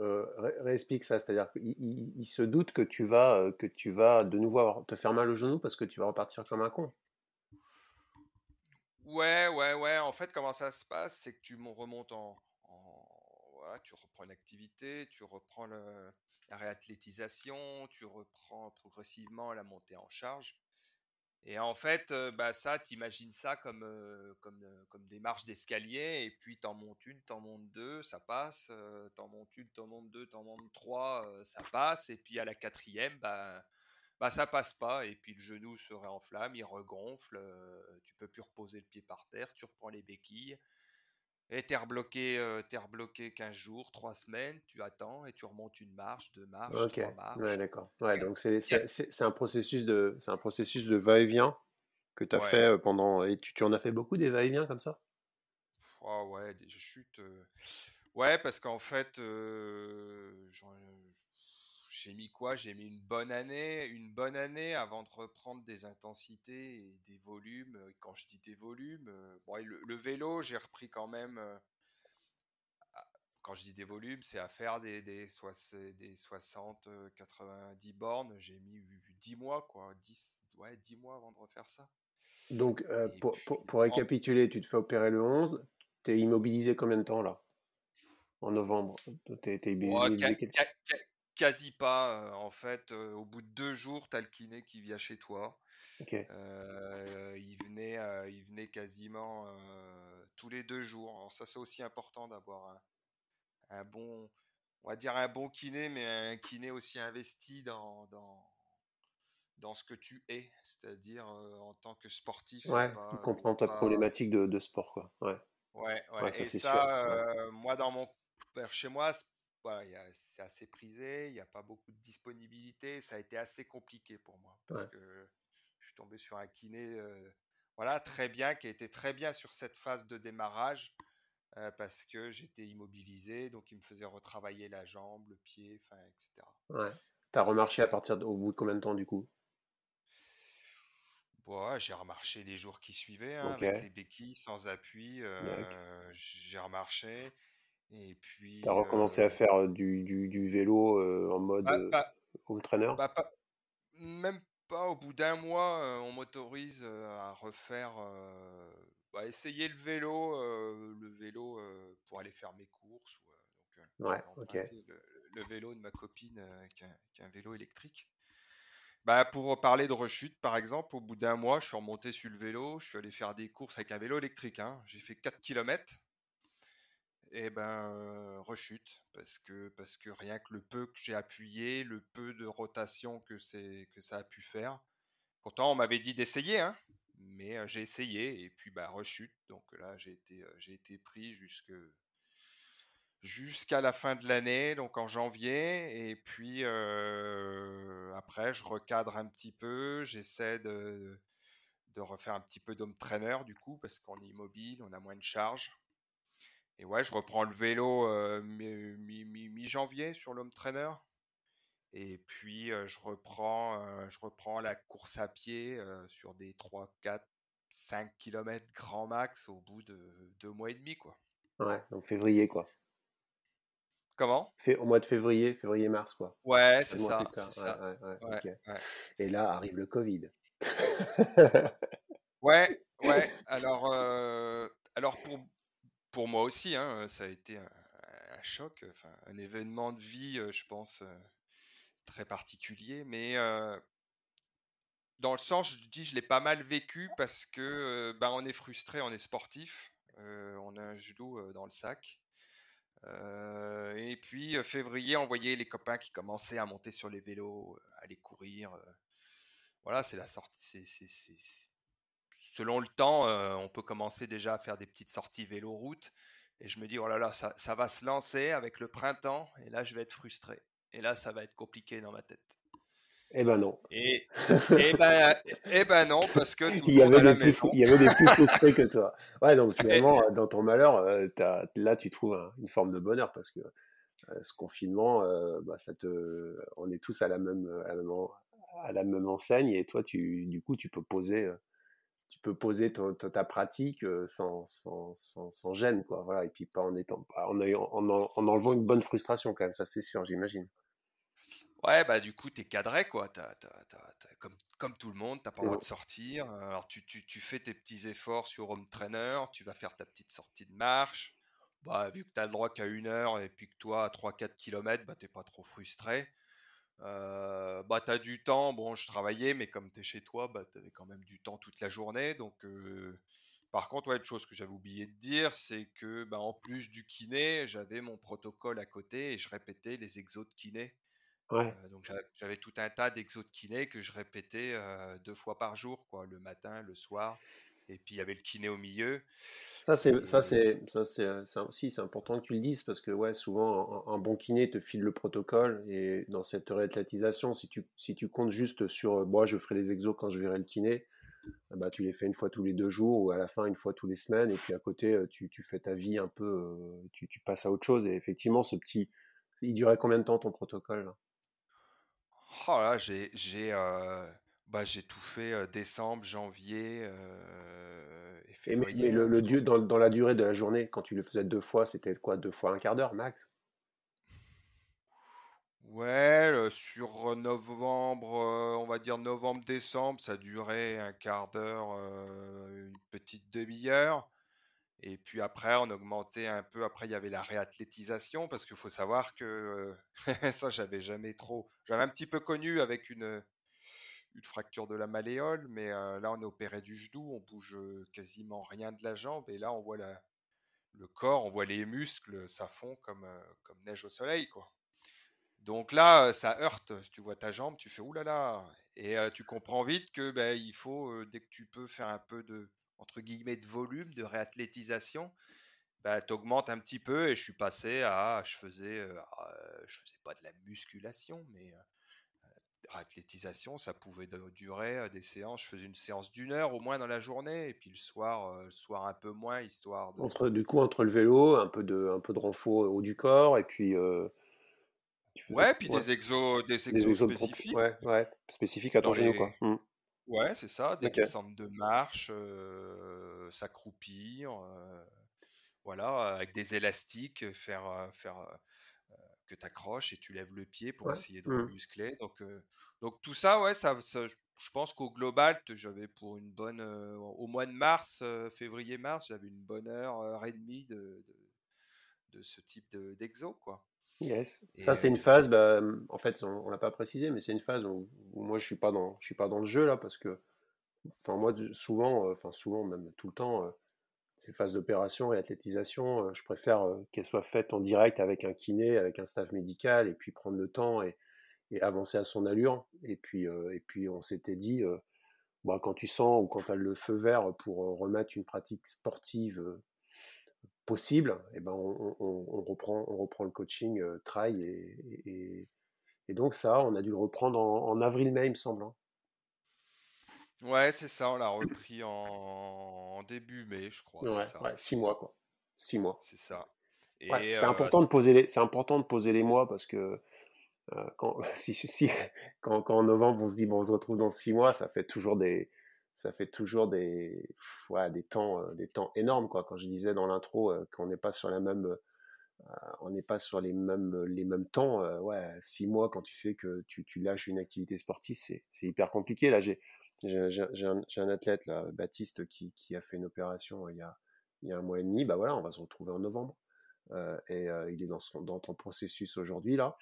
euh, ré- réexplique ça, c'est-à-dire qu'il il- se doute que tu vas, euh, que tu vas de nouveau te faire mal au genou parce que tu vas repartir comme un con. Ouais, ouais, ouais. En fait, comment ça se passe, c'est que tu mon- remontes en, en- voilà, tu reprends l'activité, tu reprends la réathlétisation, tu reprends progressivement la montée en charge. Et en fait, bah ça, t'imagines ça comme, comme, comme des marches d'escalier, et puis t'en montes une, t'en montes deux, ça passe, euh, t'en montes une, t'en montes deux, t'en montes trois, ça passe, et puis à la quatrième, bah, bah ça passe pas, et puis le genou se réenflamme, il regonfle, tu peux plus reposer le pied par terre, tu reprends les béquilles, Et t'es rebloqué, euh, t'es rebloqué 15 jours, 3 semaines, tu attends et tu remontes une marche, deux marches, trois ouais, marches. d'accord. Ouais, donc c'est Tiens, c'est- c'est- c'est un processus de, c'est un processus de va-et-vient que tu as Ouais, fait euh, pendant. Et tu, tu en as fait beaucoup des va-et-vient comme ça? oh ouais, des chutes. euh. Ouais, parce qu'en fait, euh, j'en- j'ai mis quoi? J'ai mis une bonne année, une bonne année avant de reprendre des intensités et des volumes. Et Quand je dis des volumes, euh, bon, le, le vélo, j'ai repris quand même. euh, à- quand je dis des volumes, c'est à faire des, des, des 60, euh, 90 bornes. J'ai mis 10 mois, quoi. 10, ouais, 10 mois avant de refaire ça. Donc, euh, pour, pour, puis, pour en, récapituler, tu te fais opérer le 11, tu es immobilisé combien de temps là? En novembre? Tu es, Ouais, quasi pas. euh, En fait, euh, au bout de deux jours, t'as le kiné qui vient chez toi. Ok. Euh, il venait, euh, il venait quasiment euh, tous les deux jours. Alors ça, c'est aussi important d'avoir un, un bon, on va dire un bon kiné, mais un kiné aussi investi dans, dans, dans ce que tu es, c'est-à-dire euh, en tant que sportif et Ouais, il pas, et comprend ta pas. problématique de, de sport, quoi. Ouais, Ouais, ouais, ouais. ça Et c'est sûr. ça, Ouais, euh, moi, dans mon, vers chez moi, c'est voilà, c'est assez prisé, il n'y a pas beaucoup de disponibilité. Ça a été assez compliqué pour moi parce ouais, que je suis tombé sur un kiné, euh, voilà, très bien, qui a été très bien sur cette phase de démarrage euh, parce que j'étais immobilisé, donc il me faisait retravailler la jambe, le pied, enfin, etc. ouais. T'as remarché à partir de, au bout de combien de temps du coup? Bon, ouais, j'ai remarché les jours qui suivaient hein, avec les béquilles, sans appui. euh, j'ai remarché. Et T'as puis, recommencé à faire du, du, du vélo en mode bah, pas, home trainer? bah, pas- même pas au bout d'un mois, on m'autorise à refaire, euh, bah, essayer le vélo, euh, le vélo euh, pour aller faire mes courses. ou, euh, donc, Ouais, j'avais ok. emprunté le, le vélo de ma copine qui, a, qui a un vélo électrique. Bah, pour parler de rechute, par exemple, au bout d'un mois, je suis remonté sur le vélo, je suis allé faire des courses avec un vélo électrique. hein. J'ai fait 4 kilomètres. Et ben, euh, rechute, parce que, parce que rien que le peu que j'ai appuyé, le peu de rotation que, c'est, que ça a pu faire. Pourtant, on m'avait dit d'essayer, hein, mais j'ai essayé, et puis bah, rechute. Donc là, j'ai été, j'ai été pris jusque, jusqu'à la fin de l'année, donc en janvier. Et puis après, je recadre un petit peu, j'essaie de, de refaire un petit peu d'homme trainer, du coup, parce qu'on est immobile, on a moins de charge. Et ouais, je reprends le vélo euh, mi- mi- mi- mi-janvier sur l'homme trainer. Et puis euh, je reprends, euh, je reprends la course à pied sur des 3, 4, 5 km grand max au bout de deux mois et demi, quoi. Ouais, donc février, quoi. Comment? Fait, au mois de février, février-mars, quoi. Ouais, c'est ça, ça. ouais, ouais. Et là arrive le Covid. Ouais, ouais. Alors, alors pour, pour moi aussi, hein, ça a été un, choc, enfin, un événement de vie, je pense, très particulier. Mais dans le sens, je dis, je l'ai pas mal vécu parce que ben, on est frustré, on est sportif, on a un judo dans le sac. Et puis février, on voyait les copains qui commençaient à monter sur les vélos, euh, aller courir. voilà, c'est la sortie. Selon le temps, euh, on peut commencer déjà à faire des petites sorties vélo-route. Et je me dis, oh là là, ça, ça va se lancer avec le printemps. Et là, je vais être frustré. Et là, ça va être compliqué dans ma tête. Eh ben non. Et, et ben, et ben non, parce que tout Il y avait des plus, il y avait des plus frustrés que toi. Ouais, donc finalement, euh, dans ton malheur, euh, là, tu trouves un- une forme de bonheur parce que euh, ce confinement, euh, bah, ça te, on est tous à la même, à la même, en- à la même enseigne et toi, tu, du coup, tu peux poser, tu peux poser ton- ta pratique sans, sans, sans, sans gêne, quoi. Voilà, et puis pas en étant, en, ayant- en, en, en enlevant une bonne frustration quand même, ça c'est sûr, j'imagine. Ouais, bah du coup, t'es cadré, quoi. Comme, comme tout le monde, t'as pas le droit de sortir. Alors, tu, tu, tu fais tes petits efforts sur Home Trainer, tu vas faire ta petite sortie de marche. Bah, vu que t'as le droit qu'à une heure et puis que toi, à 3-4 km, bah, t'es pas trop frustré. Euh, bah, t'as du temps. Bon, je travaillais, mais comme t'es chez toi, bah, t'avais quand même du temps toute la journée. Donc, euh, par contre, ouais, une chose que j'avais oublié de dire, c'est que, bah, en plus du kiné, j'avais mon protocole à côté et je répétais les exos de kiné. Ouais, Euh, donc j'a- j'avais tout un tas d'exos de kiné que je répétais deux fois par jour, quoi, le matin, le soir. Et puis il y avait le kiné au milieu. Ça, c'est, ça, c'est, ça, c'est, ça aussi, c'est important que tu le dises parce que ouais, souvent, un, bon kiné te file le protocole et dans cette réathlétisation, si tu, si tu comptes juste sur moi, je ferai les exos quand je verrai le kiné, bah, tu les fais une fois tous les deux jours ou à la fin une fois tous les semaines et puis à côté, tu, tu fais ta vie un peu, tu, tu, passes à autre chose. Et effectivement, ce petit, il durait combien de temps ton protocole là? Oh là, j'ai, j'ai, bah, j'ai tout fait décembre, janvier et février. mais, le, hein, dans, dans, la durée de la journée, quand tu le faisais deux fois, c'était quoi Deux fois un quart d'heure max? Ouais, sur novembre, on va dire novembre-décembre, ça durait un quart d'heure, une petite demi-heure. Et puis après, on augmentait un peu. Après, il y avait la réathlétisation, parce qu'il faut savoir que ça, j'avais jamais trop. J'avais un petit peu connu avec une, une fracture de la malléole, mais là, on est opéré du genou, on bouge quasiment rien de la jambe, et là, on voit la, le corps, on voit les muscles, ça fond comme, comme neige au soleil, quoi. Donc là, ça heurte. Tu vois ta jambe, tu fais oulala, et tu comprends vite que ben, il faut, dès que tu peux, faire un peu de entre guillemets de volume, de réathlétisation, bah, tu augmentes un petit peu et je suis passé à, je faisais, ah, je faisais pas de la musculation, mais réathlétisation, ça pouvait durer des séances. Je faisais une séance d'une heure au moins dans la journée, et puis le soir, le soir un peu moins, histoire de... Entre, du coup, entre le vélo, un peu de, un peu de renfort au haut du corps, et puis... ouais, puis des exos, des exos, spécifiques. Ouais, ouais, spécifiques à ton genou, quoi. Mmh. Ouais, c'est ça, des descentes de marche, s'accroupir, voilà, avec des élastiques, faire, faire que tu accroches et tu lèves le pied pour essayer de mmh. muscler. Donc, donc tout ça, ouais, ça, je pense qu'au global, j'avais pour une bonne, au mois de mars, février-mars, j'avais une bonne heure, heure et demie de, de, ce type d'exo, quoi. Yes. ça, c'est une phase, bah, en fait, on, ne l'a pas précisé, mais c'est une phase où, moi, je suis pas dans, je suis pas dans le jeu là, parce que, enfin, moi, souvent, enfin, souvent, même tout le temps, ces phases d'opération et athlétisation, euh, je préfère qu'elles soient faites en direct avec un kiné, avec un staff médical, et puis prendre le temps et, avancer à son allure. Et puis, et puis on s'était dit, bah, quand tu sens ou quand tu as le feu vert pour remettre une pratique sportive possible, et eh ben on, reprend, on reprend le coaching euh, trail et, et, donc ça, on a dû le reprendre en, avril-mai, il me semble. Hein. Ouais, c'est ça, on l'a repris en, début mai, je crois. Ouais, ça, six mois, quoi. Six mois. C'est ça. c'est important de poser les, important de poser les mois parce que euh, quand, si, si, quand, quand, en novembre on se dit bon on se retrouve dans six mois, ça fait toujours des, ça fait toujours des, ouais, des, temps, euh, des temps énormes. Quoi. Quand je disais dans l'intro euh, qu'on n'est pas sur la même, euh, on n'est pas sur les mêmes, les mêmes temps, ouais, six mois quand tu sais que tu, tu lâches une activité sportive, c'est, c'est hyper compliqué. Là, j'ai, j'ai, un, athlète, là, Baptiste, qui, a fait une opération il y a, il y a un mois et demi. Bah voilà, on va se retrouver en novembre. et il est dans, son, ton processus aujourd'hui là.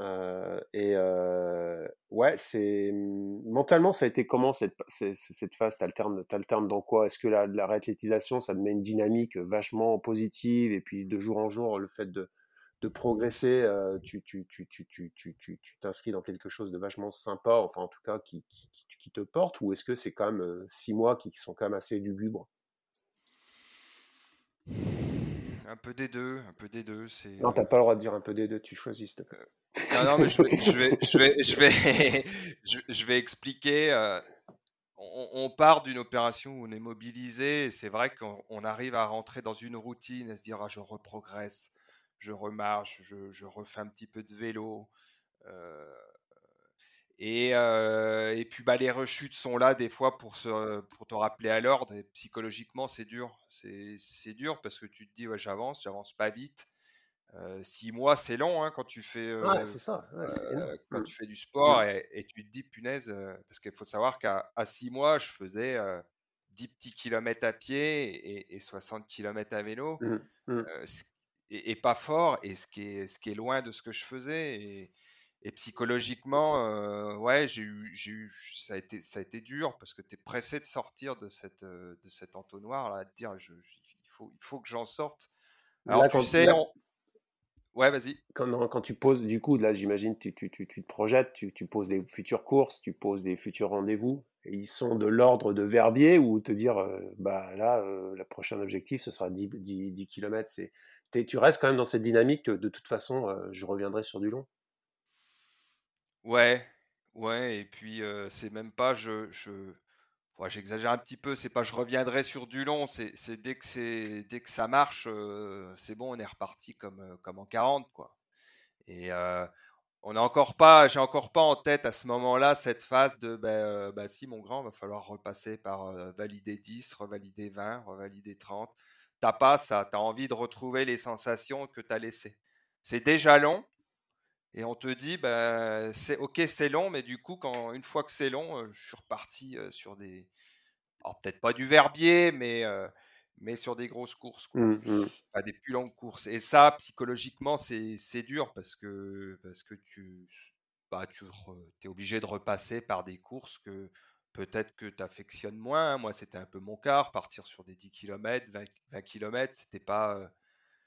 Euh, et euh, ouais, c'est mentalement, ça a été comment cette, phase? T'alternes dans quoi? Est-ce que la, la réathlétisation, ça te met une dynamique vachement positive? Et puis de jour en jour, le fait de, de progresser, euh, tu, tu, tu, tu, tu, tu, tu, t'inscris dans quelque chose de vachement sympa, enfin en tout cas qui, qui, qui te porte, ou est-ce que c'est quand même six mois qui sont quand même assez lugubres? Un peu des deux, un peu des deux. C'est... Non, t'as pas le droit de dire un peu des deux, tu choisis. Non, non, mais je vais, je vais, je vais, je vais, je vais expliquer. Euh, on, part d'une opération où on est mobilisé, et c'est vrai qu'on arrive à rentrer dans une routine, à se dire ah, je reprogresse, je remarche, je, je refais un petit peu de vélo. Euh, et, euh, et, puis bah, les rechutes sont là des fois pour, se, pour te rappeler à l'ordre. Et psychologiquement, c'est dur. C'est dur parce que tu te dis, ouais, j'avance, j'avance pas vite. Euh, six mois, c'est long hein, quand tu fais, euh, ça. quand mmh. tu fais du sport mmh. et, tu te dis, punaise, parce qu'il faut savoir qu'à six mois, je faisais 10 petits kilomètres à pied et, 60 kilomètres à vélo. Mmh, et, et, pas fort, et ce qui, est, ce qui est loin de ce que je faisais. Et, et psychologiquement, euh, ouais, j'ai eu, j'ai eu, ça a été, ça a été dur parce que tu es pressé de sortir de cette, euh, de cet entonnoir là, de dire, je, il faut, il faut que j'en sorte. Alors tu sais, ouais, vas-y. Quand, quand tu poses, du coup, là, j'imagine, tu, tu, tu, tu, te projettes, tu, tu poses des futures courses, tu poses des futurs rendez-vous. ils sont de l'ordre de Verbier ou te dire, bah là, le prochain objectif, ce sera 10, 10, km. C'est, tu restes quand même dans cette dynamique de toute façon, je reviendrai sur du long. Ouais, ouais, et puis c'est même pas je, je... j'exagère un petit peu, c'est pas je reviendrai sur du long, c'est dès que dès que ça marche, c'est bon, on est reparti comme en 40 quoi. Et on a encore pas, j'ai encore pas en tête à ce moment-là cette phase de bah si mon grand, va falloir repasser par valider 10, revalider 20, revalider 30. T'as pas ça, tu as envie de retrouver les sensations que tu as laissées. C'est déjà long, et on te dit, bah, c'est ok, c'est long, mais du coup, quand une fois que c'est long, je suis reparti sur des, alors peut-être pas du verbier, mais mais sur des grosses courses, quoi. Mmh, mmh. des plus longues courses. Et ça, psychologiquement, c'est dur parce que parce que tu bah, tu es obligé de repasser par des courses que peut-être que tu affectionnes moins. Moi, c'était un peu mon cas, partir sur des 10 km, 20, 20 km, c'était pas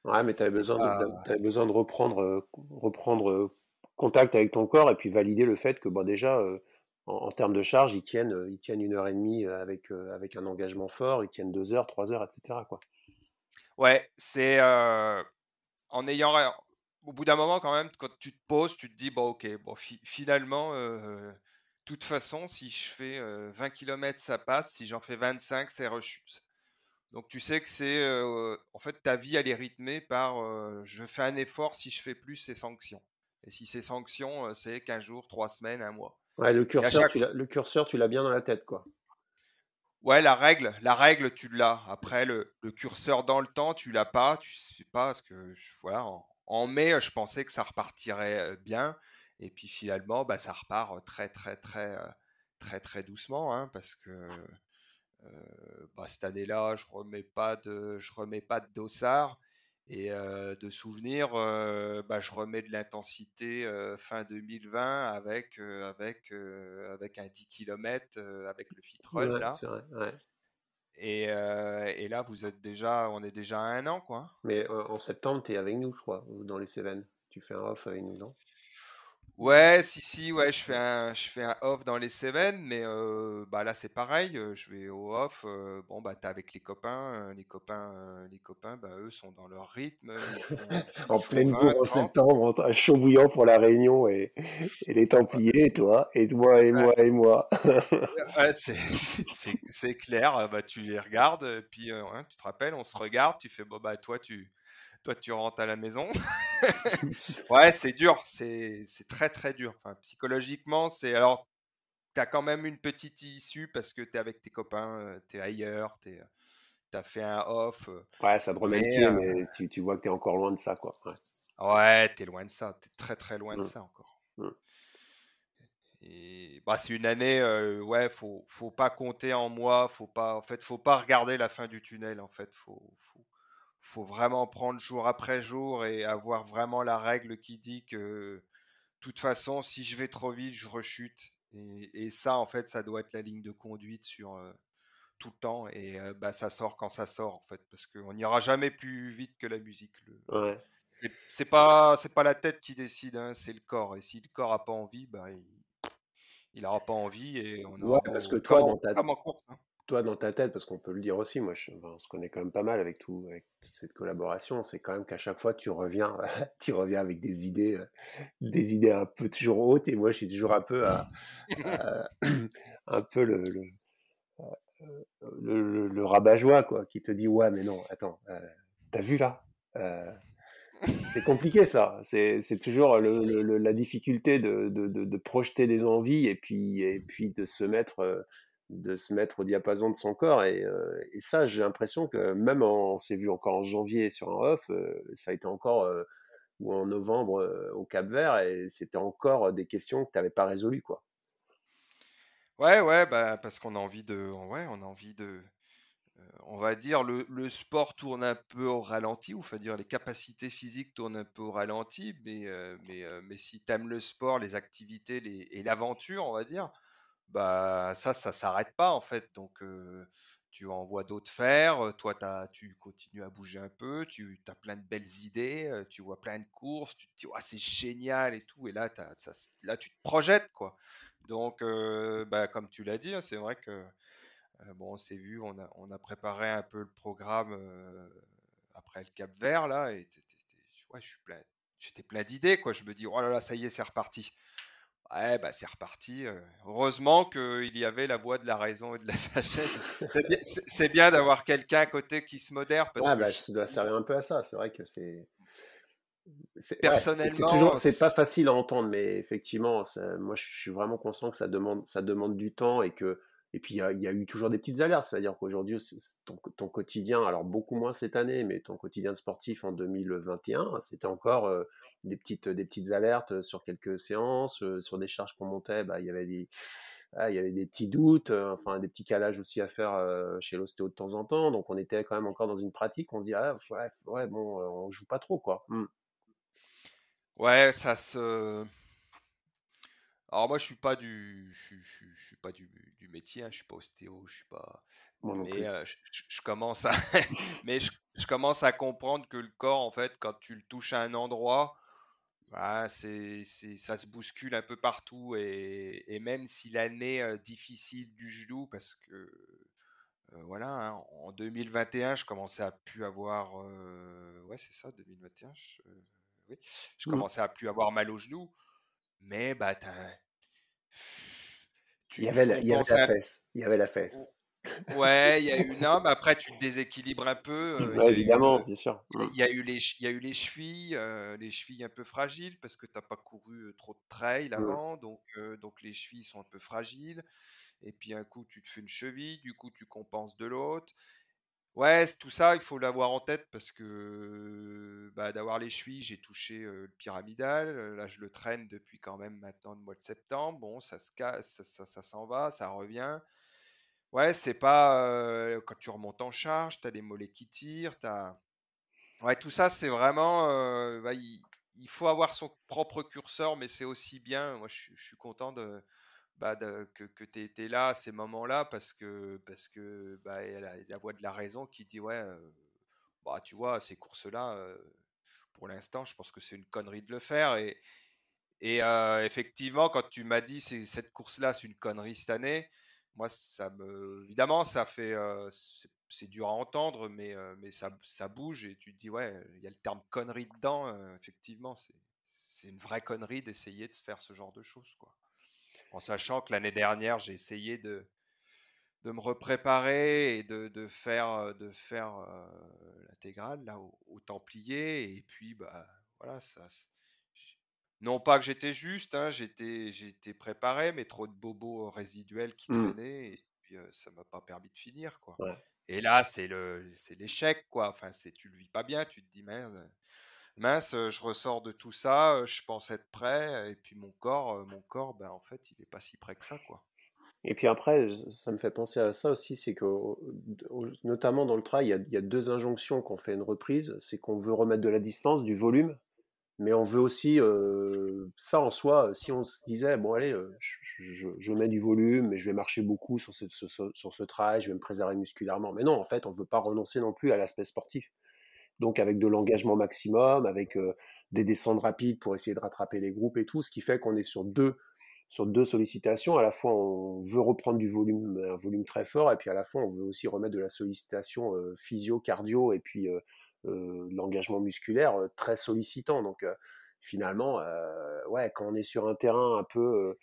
Ouais, mais tu avais besoin, de, besoin de reprendre, reprendre contact avec ton corps et puis valider le fait que bon, déjà, en, termes de charge, ils tiennent, ils tiennent une heure et demie avec, avec un engagement fort, ils tiennent deux heures, trois heures, etc. Quoi. Ouais, c'est en ayant. Au bout d'un moment, quand même, quand tu te poses, tu te dis, bon, ok, bon, finalement, toute façon, si je fais 20 km, ça passe, si j'en fais 25, c'est rechute. Donc tu sais que c'est en fait ta vie elle est rythmée par je fais un effort si je fais plus c'est sanctions. Et si c'est sanctions c'est 15 jours, 3 semaines, un mois. Ouais, le curseur, tu le curseur tu l'as bien dans la tête quoi. Ouais, la règle, la règle tu l'as. Après le, le, curseur dans le temps, tu l'as pas, tu sais pas parce que voilà, en, mai, je pensais que ça repartirait bien et puis finalement bah ça repart très très très très très doucement hein, parce que euh, bah, cette année-là, je remets pas de, je remets pas de dossard et euh, de souvenirs, euh, bah, je remets de l'intensité fin 2020 avec avec avec un 10 km avec le fit run là. Et, et, là, vous êtes déjà, on est déjà à un an, quoi. Mais en septembre, tu es avec nous, je crois, dans les Cévennes. Tu fais un off avec nous, non? Ouais, si, si, ouais, je fais un, je fais un off dans les Cévennes, mais bah là c'est pareil, je vais au off, bon bah t'es avec les copains, les copains, les copains, bah eux sont dans leur rythme. en pleine cour en septembre, à chaud bouillant pour la Réunion et, et les Templiers, toi, et moi, et moi, et moi. ouais, c'est clair, bah tu les regardes, puis hein, tu te rappelles, on se regarde, tu fais, bon bah toi tu toi tu rentres à la maison. ouais, c'est dur, c'est très très dur. Enfin, psychologiquement, c'est alors tu as quand même une petite issue parce que tu es avec tes copains, euh, tu es ailleurs, tu as fait un off. Euh, ouais, ça te remet le pied, mais tu, tu, vois que tu es encore loin de ça, quoi. Ouais, tu es loin de ça, tu es très très loin de mmh. ça encore. Mmh. Et bah, c'est une année, euh, ouais, faut, faut pas compter en moi, faut pas, en fait, faut pas regarder la fin du tunnel, en fait, faut, faut, faut vraiment prendre jour après jour et avoir vraiment la règle qui dit que, de toute façon, si je vais trop vite, je rechute. Et, ça, en fait, ça doit être la ligne de conduite sur euh, tout le temps. Et euh, bah, ça sort quand ça sort, en fait, parce qu'on n'ira jamais plus vite que la musique. Ouais. C'est pas, c'est pas la tête qui décide, hein, c'est le corps. Et si le corps a pas envie, bah, il, n'aura pas envie et on aura. parce que toi, dans ta... course, hein toi, dans ta tête, parce qu'on peut le dire aussi, moi, on se connaît quand même pas mal avec, tout, toute cette collaboration, c'est quand même qu'à chaque fois, tu reviens, tu reviens avec des idées, euh, des idées un peu toujours hautes, et moi, je suis toujours un peu, un peu le, le, le, rabat-joie, quoi, qui te dit, ouais, mais non, attends, euh, t'as vu là euh, c'est compliqué ça. C'est toujours la difficulté de, de, de, projeter des envies et puis, et puis de se mettre de se mettre au diapason de son corps. Et, et ça, j'ai l'impression que même on s'est vu encore en janvier sur un off, ça a été encore, ou en novembre au Cap Vert, et c'était encore des questions que tu n'avais pas résolues. Quoi. Ouais, ouais, bah, parce qu'on a envie de. Ouais, on a envie de. on va dire le, le, sport tourne un peu au ralenti, ou enfin dire les capacités physiques tournent un peu au ralenti, mais, mais, mais si tu aimes le sport, les activités les, et l'aventure, on va dire, bah ça, ça s'arrête pas en fait. Donc tu envoies d'autres faire, toi as, tu continues à bouger un peu, tu as plein de belles idées, tu vois plein de courses, tu te dis c'est génial et tout, et là, as, là tu te projettes quoi. Donc, bah, comme tu l'as dit, hein, c'est vrai que bon, on s'est vu, on a, on a préparé un peu le programme après le Cap Vert là, et je suis plein, j'étais plein d'idées quoi. Je me dis oh là, ça y est, c'est reparti. Ouais, bah c'est reparti. Heureusement qu'il y avait la voix de la raison et de la sagesse. C'est bien, d'avoir quelqu'un à côté qui se modère. Parce que bah, je... dois servir un peu à ça. C'est vrai que c'est. Personnellement, c'est pas facile à entendre, mais effectivement, moi, je suis vraiment conscient que ça demande, ça demande du temps et que et puis, il y, a eu toujours des petites alertes, c'est-à-dire qu'aujourd'hui, ton, quotidien, alors beaucoup moins cette année, mais ton quotidien de sportif en 2021, c'était encore des, petites, des petites alertes sur quelques séances, sur des charges qu'on montait, bah, il y avait des... Ah, il y avait des petits doutes, enfin des petits calages aussi à faire chez l'ostéo de temps en temps, donc on était quand même encore dans une pratique, on se dit ah ouais, ouais bon, on joue pas trop quoi. Mmh. Ouais, ça se, alors moi je suis pas du, je, je, suis pas du, du métier, hein, je suis pas ostéo, je suis pas. mais je, commence à, mais je, commence à comprendre que le corps en fait, quand tu le touches à un endroit, bah, c'est, ça se bouscule un peu partout et, et même si l'année difficile du genou, parce que voilà, hein, en 2021 je commençais à plus avoir, ouais c'est ça, 2021, je, oui, je mmh. commençais à plus avoir mal au genou. Mais bah, il y avait, la, il y avait la fesse. Il y avait la fesse. Ouais, il y a eu non, mais après tu te déséquilibres un peu. Euh, évidemment, bien sûr. Il y a eu les, il y a eu les chevilles, euh, les chevilles un peu fragiles parce que tu n'as pas couru trop de trail avant, donc donc les chevilles sont un peu fragiles. Et puis un coup tu te fais une cheville, du coup tu compenses de l'autre. Ouais, tout ça, il faut l'avoir en tête parce que bah, d'avoir les chevilles, j'ai touché le pyramidal. Là, je le traîne depuis quand même maintenant le mois de septembre. Bon, ça se casse, ça, ça, s'en va, ça revient. Ouais, c'est pas quand tu remontes en charge, tu as les mollets qui tirent, as... Ouais, tout ça, c'est vraiment. Bah, il, faut avoir son propre curseur, mais c'est aussi bien. Moi, je suis content de bah, que, que tu étais là à ces moments-là parce que, parce que bah, y a la, voix de la raison qui dit Ouais, bah, tu vois, ces courses-là, pour l'instant, je pense que c'est une connerie de le faire. Et, et effectivement, quand tu m'as dit cette course-là, c'est une connerie cette année, moi, ça me. Évidemment, ça fait. c'est dur à entendre, mais, mais ça, ça bouge et tu te dis Ouais, il y a le terme connerie dedans. effectivement, c'est une vraie connerie d'essayer de faire ce genre de choses. quoi en sachant que l'année dernière, j'ai essayé de, de me repréparer et de, de faire, de faire l'intégrale là au, Templier. Et puis, bah, voilà, ça. Non pas que j'étais juste, hein, j'étais, j'étais préparé, mais trop de bobos résiduels qui mmh. traînaient. Et puis, ça m'a pas permis de finir, quoi. Et là, c'est le, c'est l'échec, quoi. Enfin, c'est, tu le vis pas bien. Tu te dis, merde mince, je ressors de tout ça, je pense être prêt, et puis mon corps, mon corps, ben en fait, il n'est pas si prêt que ça, quoi. Et puis après, ça me fait penser à ça aussi, c'est que notamment dans le trail, il y a, deux injonctions qu'on fait une reprise, c'est qu'on veut remettre de la distance, du volume, mais on veut aussi ça en soi. Si on se disait bon allez, je, mets du volume, mais je vais marcher beaucoup sur ce, sur ce trail, je vais me préserver musculairement. Mais non, en fait, on ne veut pas renoncer non plus à l'aspect sportif donc avec de l'engagement maximum, avec des descentes rapides pour essayer de rattraper les groupes et tout, ce qui fait qu'on est sur deux, sur deux sollicitations. À la fois, on veut reprendre du volume, un volume très fort, et puis à la fois, on veut aussi remettre de la sollicitation physio, cardio, et puis l'engagement musculaire très sollicitant. Donc finalement, ouais, quand on est sur un terrain un peu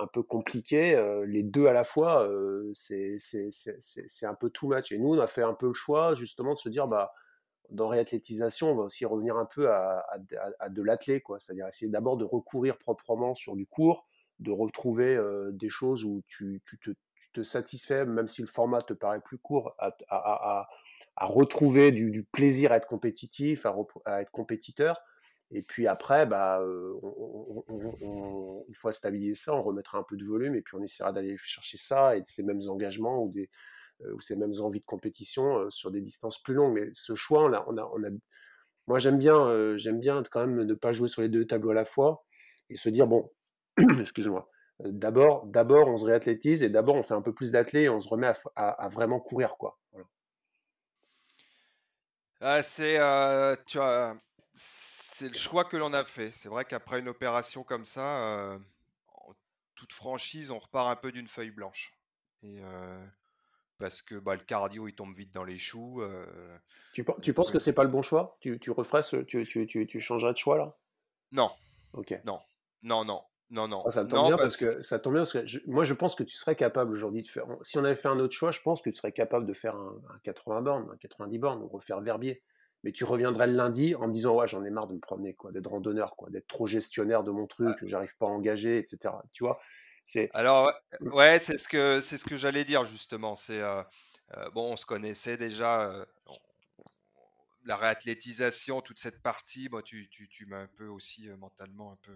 un peu compliqué, les deux à la fois, c'est un peu too much. Et nous, on a fait un peu le choix justement de se dire, bah dans réathlétisation, on va aussi revenir un peu à, de l'athlé, quoi. C'est-à-dire essayer d'abord de recourir proprement sur du cours, de retrouver euh, des choses où tu, te, satisfais, même si le format te paraît plus court, à, retrouver du, plaisir à être compétitif, à, être compétiteur. Et puis après, bah, euh, une fois stabilisé ça, on remettra un peu de volume et puis on essaiera d'aller chercher ça et ces mêmes engagements euh, ou ces mêmes envies de compétition euh, sur des distances plus longues. Mais ce choix, on on a, moi j'aime bien, bien quand même ne pas jouer sur les deux tableaux à la fois et se dire bon, excuse-moi. D'abord, d'abord, on se réathlétise et d'abord, on fait un peu plus d'athlé et on se remet à, vraiment courir, quoi. C'est, tu c'est le choix que l'on a fait. C'est vrai qu'après une opération comme ça, tout toute franchise, on repart un peu d'une feuille blanche. Et parce que bah, le cardio il tombe vite dans les choux. tu, tu penses que c'est pas le bon choix? Tu, tu referais tu, tu, tu, tu changerais de choix là? Non. Ok. Non, non, non. Non, non. Ah, ça tombe bien parce, que, ça tombe bien parce que moi je pense que tu serais capable aujourd'hui de faire. Si on avait fait un autre choix, je pense que tu serais capable de faire un, 80 bornes, un 90 bornes, ou refaire Verbier. Mais tu reviendrais le lundi en me disant ouais j'en ai marre de me promener quoi, d'être randonneur quoi, d'être trop gestionnaire de mon truc, que j'arrive pas à engager, etc. Tu vois C'est. Alors mmh. ouais, c'est ce que c'est ce que j'allais dire justement. C'est euh, euh, bon, on se connaissait déjà. Euh, la réathlétisation, toute cette partie, moi, tu, tu, tu m'as un peu aussi mentalement un peu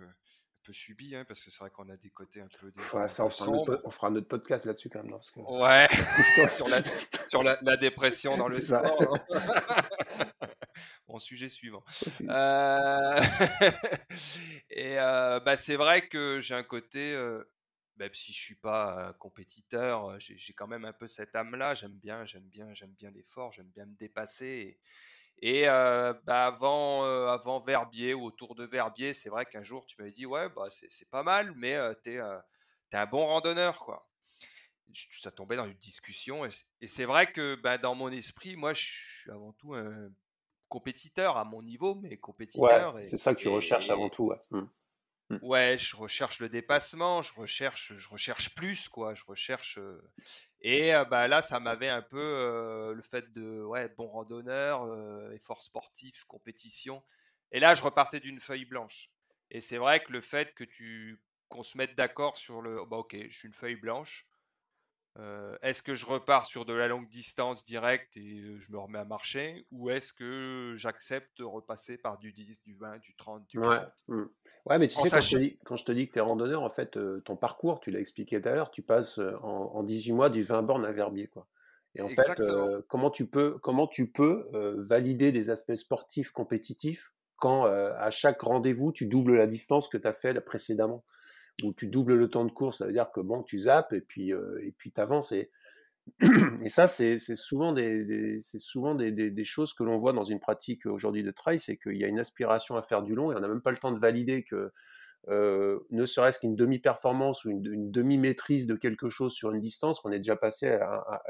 peu subi, hein, parce que c'est vrai qu'on a des côtés un peu. ouais, ça, on, fera on, fera un autre podcast là-dessus quand même. Ouais, sur, la, sur la, dépression dans le sport. bon, sujet suivant. Euh... et euh, bah, c'est vrai que j'ai un côté, euh, même si je suis pas compétiteur, j'ai quand même un peu cette âme-là. J'aime bien, j'aime bien, j'aime bien l'effort, j'aime bien me dépasser. Et, et bah, avant, avant Verbier ou autour de Verbier, c'est vrai qu'un jour tu m'avais dit ouais bah c'est pas mal, mais tu es, un bon randonneur quoi. Ça tombait dans une discussion et c'est vrai que bah, dans mon esprit, moi je suis avant tout un compétiteur à mon niveau, mais compétiteur. c'est ça que tu recherches avant tout. Ouais. Mmh. Mmh. ouais. je recherche le dépassement, je recherche, je recherche plus quoi, je recherche. Et bah, là, ça m'avait un peu le fait de ouais, bon randonneur, effort sportif, compétition. Et là, je repartais d'une feuille blanche. Et c'est vrai que le fait que tu qu'on se mette d'accord sur le bah ok, je suis une feuille blanche. Est-ce que je repars sur de la longue distance directe et je me remets à marcher ou est-ce que j'accepte de repasser par du 10, du 20, du 30, du 40 mmh. Ouais, mais tu sais, quand je, dis, quand je, te dis, que tu es randonneur, en fait, euh, ton parcours, tu l'as expliqué tout à l'heure, tu passes euh, en, 18 mois du 20 bornes à Verbier. Quoi. Et en fait, euh, comment tu peux, comment tu peux valider des aspects sportifs compétitifs quand à chaque rendez-vous, tu doubles la distance que tu as fait précédemment? Ou tu doubles le temps de course, ça veut dire que bon, tu zappes et puis et puis tu avances. Et, ça, c'est souvent, des, souvent des, des, choses que l'on voit dans une pratique aujourd'hui de trail, c'est qu'il y a une aspiration à faire du long et on n'a même pas le temps de valider que euh, ne serait-ce qu'une demi-performance ou une, demi-maîtrise de quelque chose sur une distance, qu'on est déjà passé à,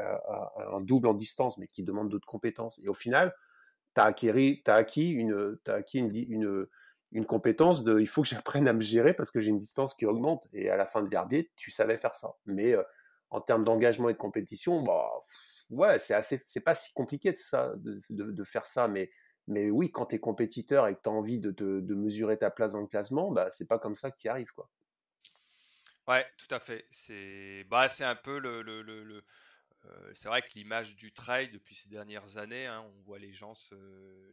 un double en distance, mais qui demande d'autres compétences. Et au final, tu as, as, acquis, une, as acquis une, une, compétence de il faut que j'apprenne à me gérer parce que j'ai une distance qui augmente. Et à la fin de Verbier, tu savais faire ça. Mais euh, en termes d'engagement et de compétition, bah, ouais, c'est assez, c'est pas si compliqué de ça, de, de, faire ça, mais, mais oui, quand tu es compétiteur et que tu as envie de, de, mesurer ta place dans le classement, bah, c'est pas comme ça que tu y arrives, quoi. Ouais, tout à fait. C'est, bah, c'est un peu le, euh, c'est vrai que l'image du trail depuis ces dernières années, hein, on voit les gens, se,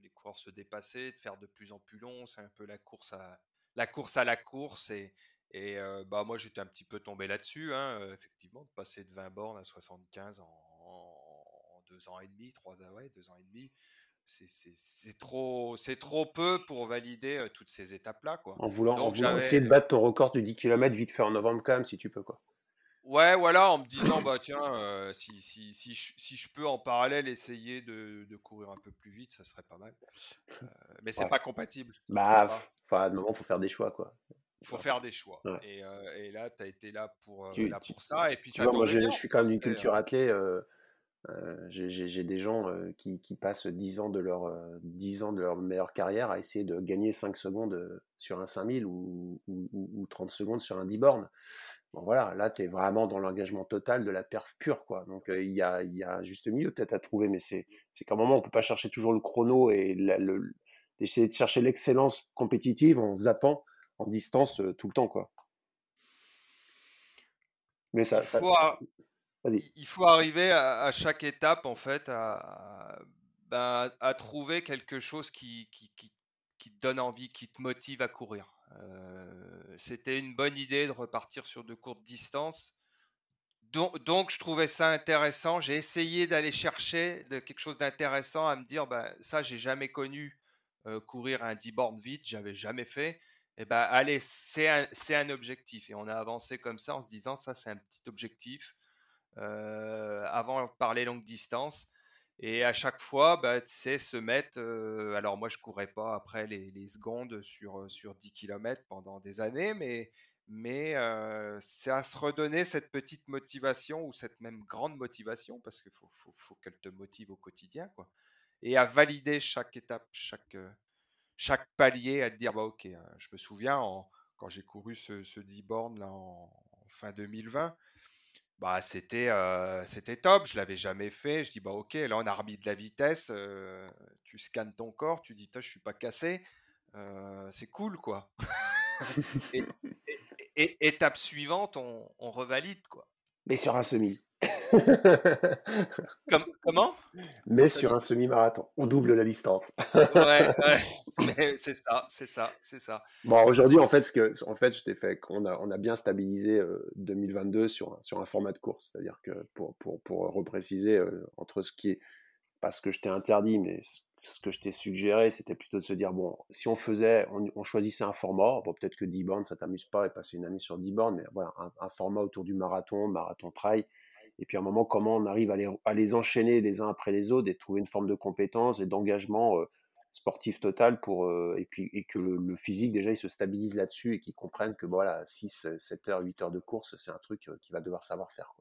les coureurs se dépasser, de faire de plus en plus long. C'est un peu la course à la course à la course et, et bah, moi, j'étais un petit peu tombé là-dessus, hein, effectivement, de passer de 20 bornes à 75 en, en deux ans et demi, trois ans, ouais, deux ans et demi. C'est trop, trop peu pour valider toutes ces étapes-là. Quoi. En voulant, en voulant essayer de battre ton record du 10 km vite fait en novembre quand même, si tu peux. Quoi. Ouais, voilà, en me disant, bah tiens, si, si, si, je, si, je, peux en parallèle essayer de, de, courir un peu plus vite, ça serait pas mal. mais c'est pas compatible. Bah, enfin, à un moment, il faut faire des choix, quoi. Il faut faire des choix. Et, euh, et, là, tu as été là pour, euh, là pour ça. Et puis, ça vois, moi, je, suis quand même d'une culture athlée. Euh, j'ai des gens qui, qui, passent 10 ans, de leur, 10 ans de leur meilleure carrière à essayer de gagner 5 secondes sur un 5000 ou, ou, ou 30 secondes sur un 10 bornes. Bon, voilà, là, tu es vraiment dans l'engagement total de la perf pure. Quoi. Donc, il y, a, y a juste milieu peut-être à trouver, mais c'est qu'à un moment, on peut pas chercher toujours le chrono et le, essayer de chercher l'excellence compétitive en zappant en distance tout le temps, quoi. Mais ça, il, faut il faut arriver à, chaque étape, en fait, à, ben, à, trouver quelque chose qui, qui, qui, qui, te donne envie, qui te motive à courir. C'était une bonne idée de repartir sur de courtes distances. Donc, je trouvais ça intéressant. J'ai essayé d'aller chercher quelque chose d'intéressant à me dire, ben, ça, j'ai jamais connu courir un 10 bornes vite, j'avais jamais fait eh ben, allez, c'est un, un, objectif. Et on a avancé comme ça en se disant, ça, c'est un petit objectif. Euh, avant de parler longue distance. Et à chaque fois, bah, c'est se mettre. Alors, moi, je courais pas après les, secondes sur, sur 10 km pendant des années, mais, mais c'est à se redonner cette petite motivation ou cette même grande motivation, parce qu'il faut, faut, faut qu'elle te motive au quotidien, quoi. Et à valider chaque étape, chaque, chaque palier, à te dire, bah ok, hein, je me souviens quand j'ai couru ce, ce 10 bornes en, fin 2020, bah c'était c'était top, je l'avais jamais fait. Je dis bah ok, là on a remis de la vitesse, tu scannes ton corps, tu dis je suis pas cassé, c'est cool quoi. et, étape suivante, on, on, revalide quoi. Mais sur un semi. comment? Mais sur un semi-marathon, on double la distance. ouais, c'est ça, c'est ça, c'est ça. Bon, aujourd'hui, en fait, ce que, en fait, je t'ai fait qu'on a, on a bien stabilisé 2022 sur, sur un format de course. C'est-à-dire que pour, pour, pour repréciser entre ce qui est, pas ce que je t'ai interdit, mais ce que je t'ai suggéré, c'était plutôt de se dire, bon, si on faisait, on, choisissait un format, peut-être que 10 bornes, ça t'amuse pas et passer une année sur 10 bornes, mais voilà, un, format autour du marathon, marathon trail, et puis à un moment, comment on arrive à les, enchaîner les uns après les autres et trouver une forme de compétence et d'engagement euh, sportif total pour, euh, et, puis, et que le, physique, déjà, il se stabilise là-dessus et qu'ils comprennent que voilà, 6, 7 heures, 8 heures de course, c'est un truc euh, qu'il va devoir savoir faire.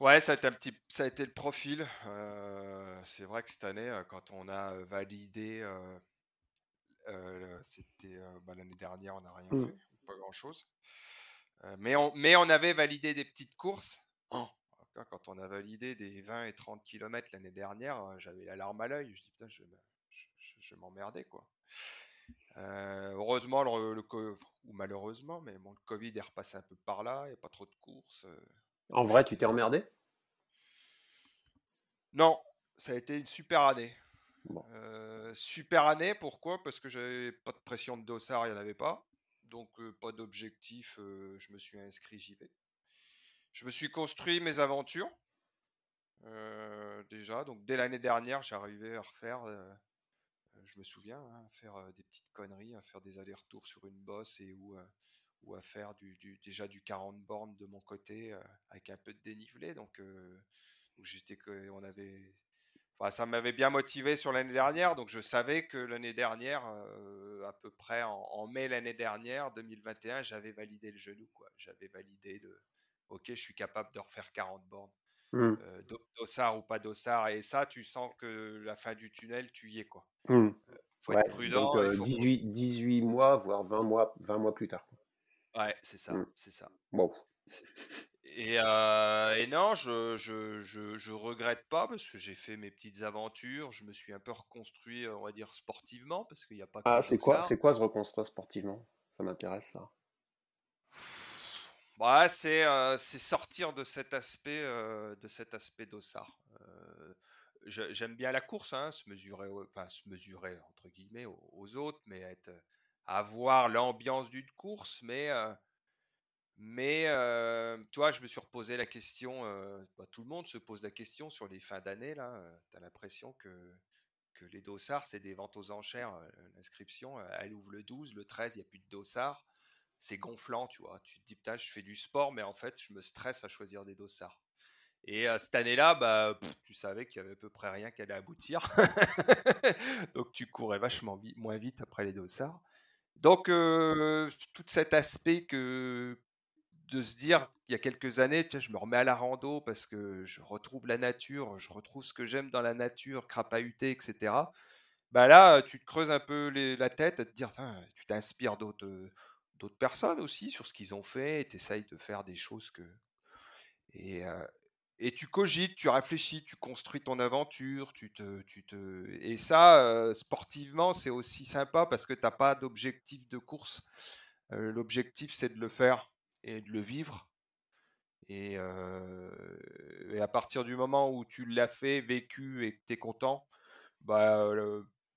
Ouais, ça a été, un petit, ça a été le profil. c'est vrai que cette année, quand on a validé, c'était bah, l'année dernière, on n'a rien mmh. fait, pas grand-chose. Euh, mais, on, mais on avait validé des petites courses. Quand on a validé des 20 et 30 km l'année dernière, euh, j'avais la larme à l'œil. Je dis putain, je, je, m'emmerdais quoi. Euh, heureusement, le, ou malheureusement, mais bon, le Covid est repassé un peu par là, il n'y a pas trop de courses. En vrai, tu t'es emmerdé? Non, ça a été une super année. super année, pourquoi? Parce que j'avais pas de pression de dossard, il n'y en avait pas. Donc pas d'objectif, je me suis inscrit, j'y vais. Je me suis construit mes aventures. déjà, donc dès l'année dernière, j'arrivais à refaire, je me souviens, hein, à faire des petites conneries, à faire des allers-retours sur une bosse et ou, ou à faire du, déjà du 40 bornes de mon côté avec un peu de dénivelé. Donc, j'étais, on avait ça m'avait bien motivé sur l'année dernière, donc je savais que l'année dernière, euh, à peu près en, mai l'année dernière, 2021, j'avais validé le genou. J'avais validé le OK, je suis capable de refaire 40 bornes. Mmh. Euh, dossard ou pas dossard. Et ça, tu sens que la fin du tunnel, tu y es. quoi. Mmh. Euh, faut être prudent. Donc, 18, 18 mois, voire 20 mois, 20 mois plus tard. Ouais, c'est ça. Mmh. C'est ça. Bon. Et, euh, et, non, je, je, je, je, regrette pas parce que j'ai fait mes petites aventures. Je me suis un peu reconstruit, on va dire, sportivement parce qu'il n'y a pas Ah, c'est quoi, c'est quoi se reconstruire sportivement? Ça m'intéresse, ça. Bah, c'est, euh, sortir de cet aspect, euh, de cet aspect d'ossard. J'aime bien la course, hein, se mesurer, enfin, se mesurer entre guillemets aux, aux autres, mais être, avoir l'ambiance d'une course, mais mais tu vois, je me suis reposé la question, bah, tout le monde se pose la question sur les fins d'année, là. tu as l'impression que, que les dossards, c'est des ventes aux enchères. L'inscription, elle ouvre le 12, le 13, il n'y a plus de dossards. C'est gonflant, tu vois. Tu te dis, putain, je fais du sport, mais en fait, je me stresse à choisir des dossards. Et cette année-là, bah, tu savais qu'il y avait à peu près rien qui allait aboutir. Donc, tu courais vachement moins vite après les dossards. Donc, tout cet aspect que, de se dire il y a quelques années, je me remets à la rando parce que je retrouve la nature, je retrouve ce que j'aime dans la nature, crapahuter, etc. Bah là, tu te creuses un peu la tête à te dire, tu t'inspires d'autres, personnes aussi sur ce qu'ils ont fait, et tu essayes de faire des choses que. Et tu cogites, tu réfléchis, tu construis ton aventure, tu te, tu te... et ça, sportivement, c'est aussi sympa parce que tu n'as pas d'objectif de course. L'objectif, c'est de le faire et de le vivre. Et, à partir du moment où tu l'as fait, vécu et que tu es content, bah,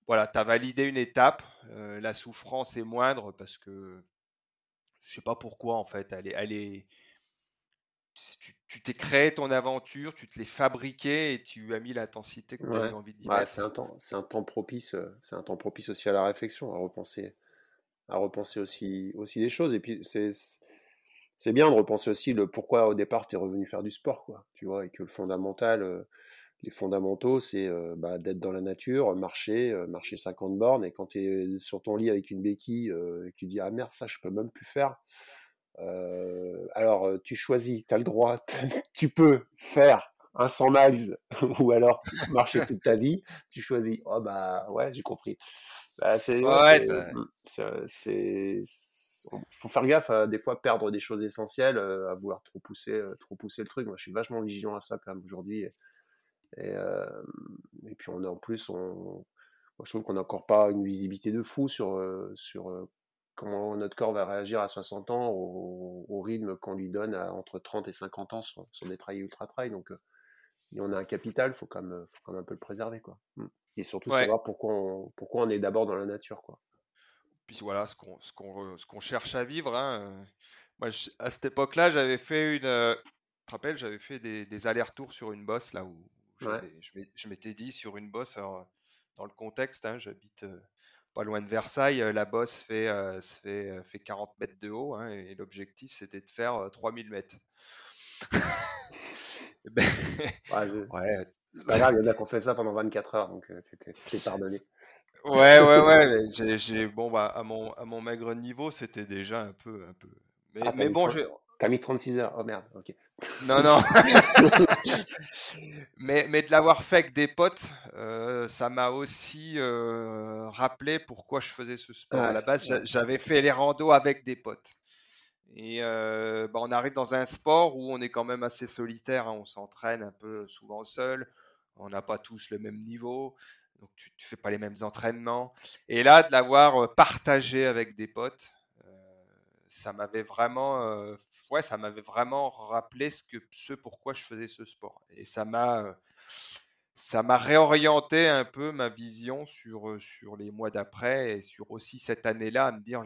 voilà, tu as validé une étape. la souffrance est moindre parce que je sais pas pourquoi en fait. Elle est, elle est, tu t'es créé ton aventure, tu te l'es fabriqué et tu as mis l'intensité que tu avais envie d'y mettre. C'est un temps, c'est un temps propice, c'est un temps propice aussi à la réflexion, à repenser, à repenser aussi, aussi des choses. Et puis c'est c'est bien de repenser aussi le pourquoi au départ tu es revenu faire du sport, quoi, tu vois, et que le fondamental, euh, les fondamentaux, c'est bah, d'être dans la nature, marcher, marcher 50 bornes, et quand tu es sur ton lit avec une béquille, et que tu dis ah merde ça je peux même plus faire. Alors tu choisis, tu as le droit, tu peux faire un 100 miles ou alors marcher toute ta vie. Tu choisis. Oh bah ouais, j'ai compris. Bah, c'est, c'est, faut faire gaffe à des fois perdre des choses essentielles, à vouloir trop pousser, trop pousser le truc. Moi, je suis vachement vigilant à ça quand même aujourd'hui. Et, et, puis on est en plus, on, je trouve qu'on n'a encore pas une visibilité de fou sur, sur comment notre corps va réagir à 60 ans au, rythme qu'on lui donne à entre 30 et 50 ans sur, des trails ultra trails. Donc, on a un capital, faut quand même, faut quand même un peu le préserver, quoi. Mmh. Et surtout savoir pourquoi on, pourquoi on est d'abord dans la nature, quoi. Puis voilà, ce qu'on, ce qu'on, ce qu'on cherche à vivre. Hein. Moi, à cette époque-là, j'avais fait une, tu te rappelles, j'avais fait des, des allers-retours sur une bosse là où je m'étais dit sur une bosse, dans le contexte, hein, j'habite pas loin de Versailles, la bosse fait, fait, fait 40 mètres de haut hein, et l'objectif c'était de faire 3000 mètres. ben... ouais, c'est pas grave, il y en a qui ont fait ça pendant 24 heures, donc c'était pardonné. Ouais, ouais, ouais. J'ai, bon, bah, à mon, à mon maigre niveau, c'était déjà un peu, un peu. Mais, ah, mais bon, T'as mis 36 heures. Oh merde, ok. Non, non. mais, mais de l'avoir fait avec des potes, euh, ça m'a aussi euh, rappelé pourquoi je faisais ce sport. à la base, j'avais fait les randos avec des potes. Et euh, bah, on arrive dans un sport où on est quand même assez solitaire. Hein. On s'entraîne un peu souvent seul. On n'a pas tous le même niveau. Donc tu ne fais pas les mêmes entraînements. Et là, de l'avoir partagé avec des potes, ça m'avait vraiment ouais, ça m'avait vraiment rappelé ce, pourquoi je faisais ce sport. Et ça m'a, ça m'a réorienté un peu ma vision sur, sur les mois d'après et sur aussi cette année-là à me dire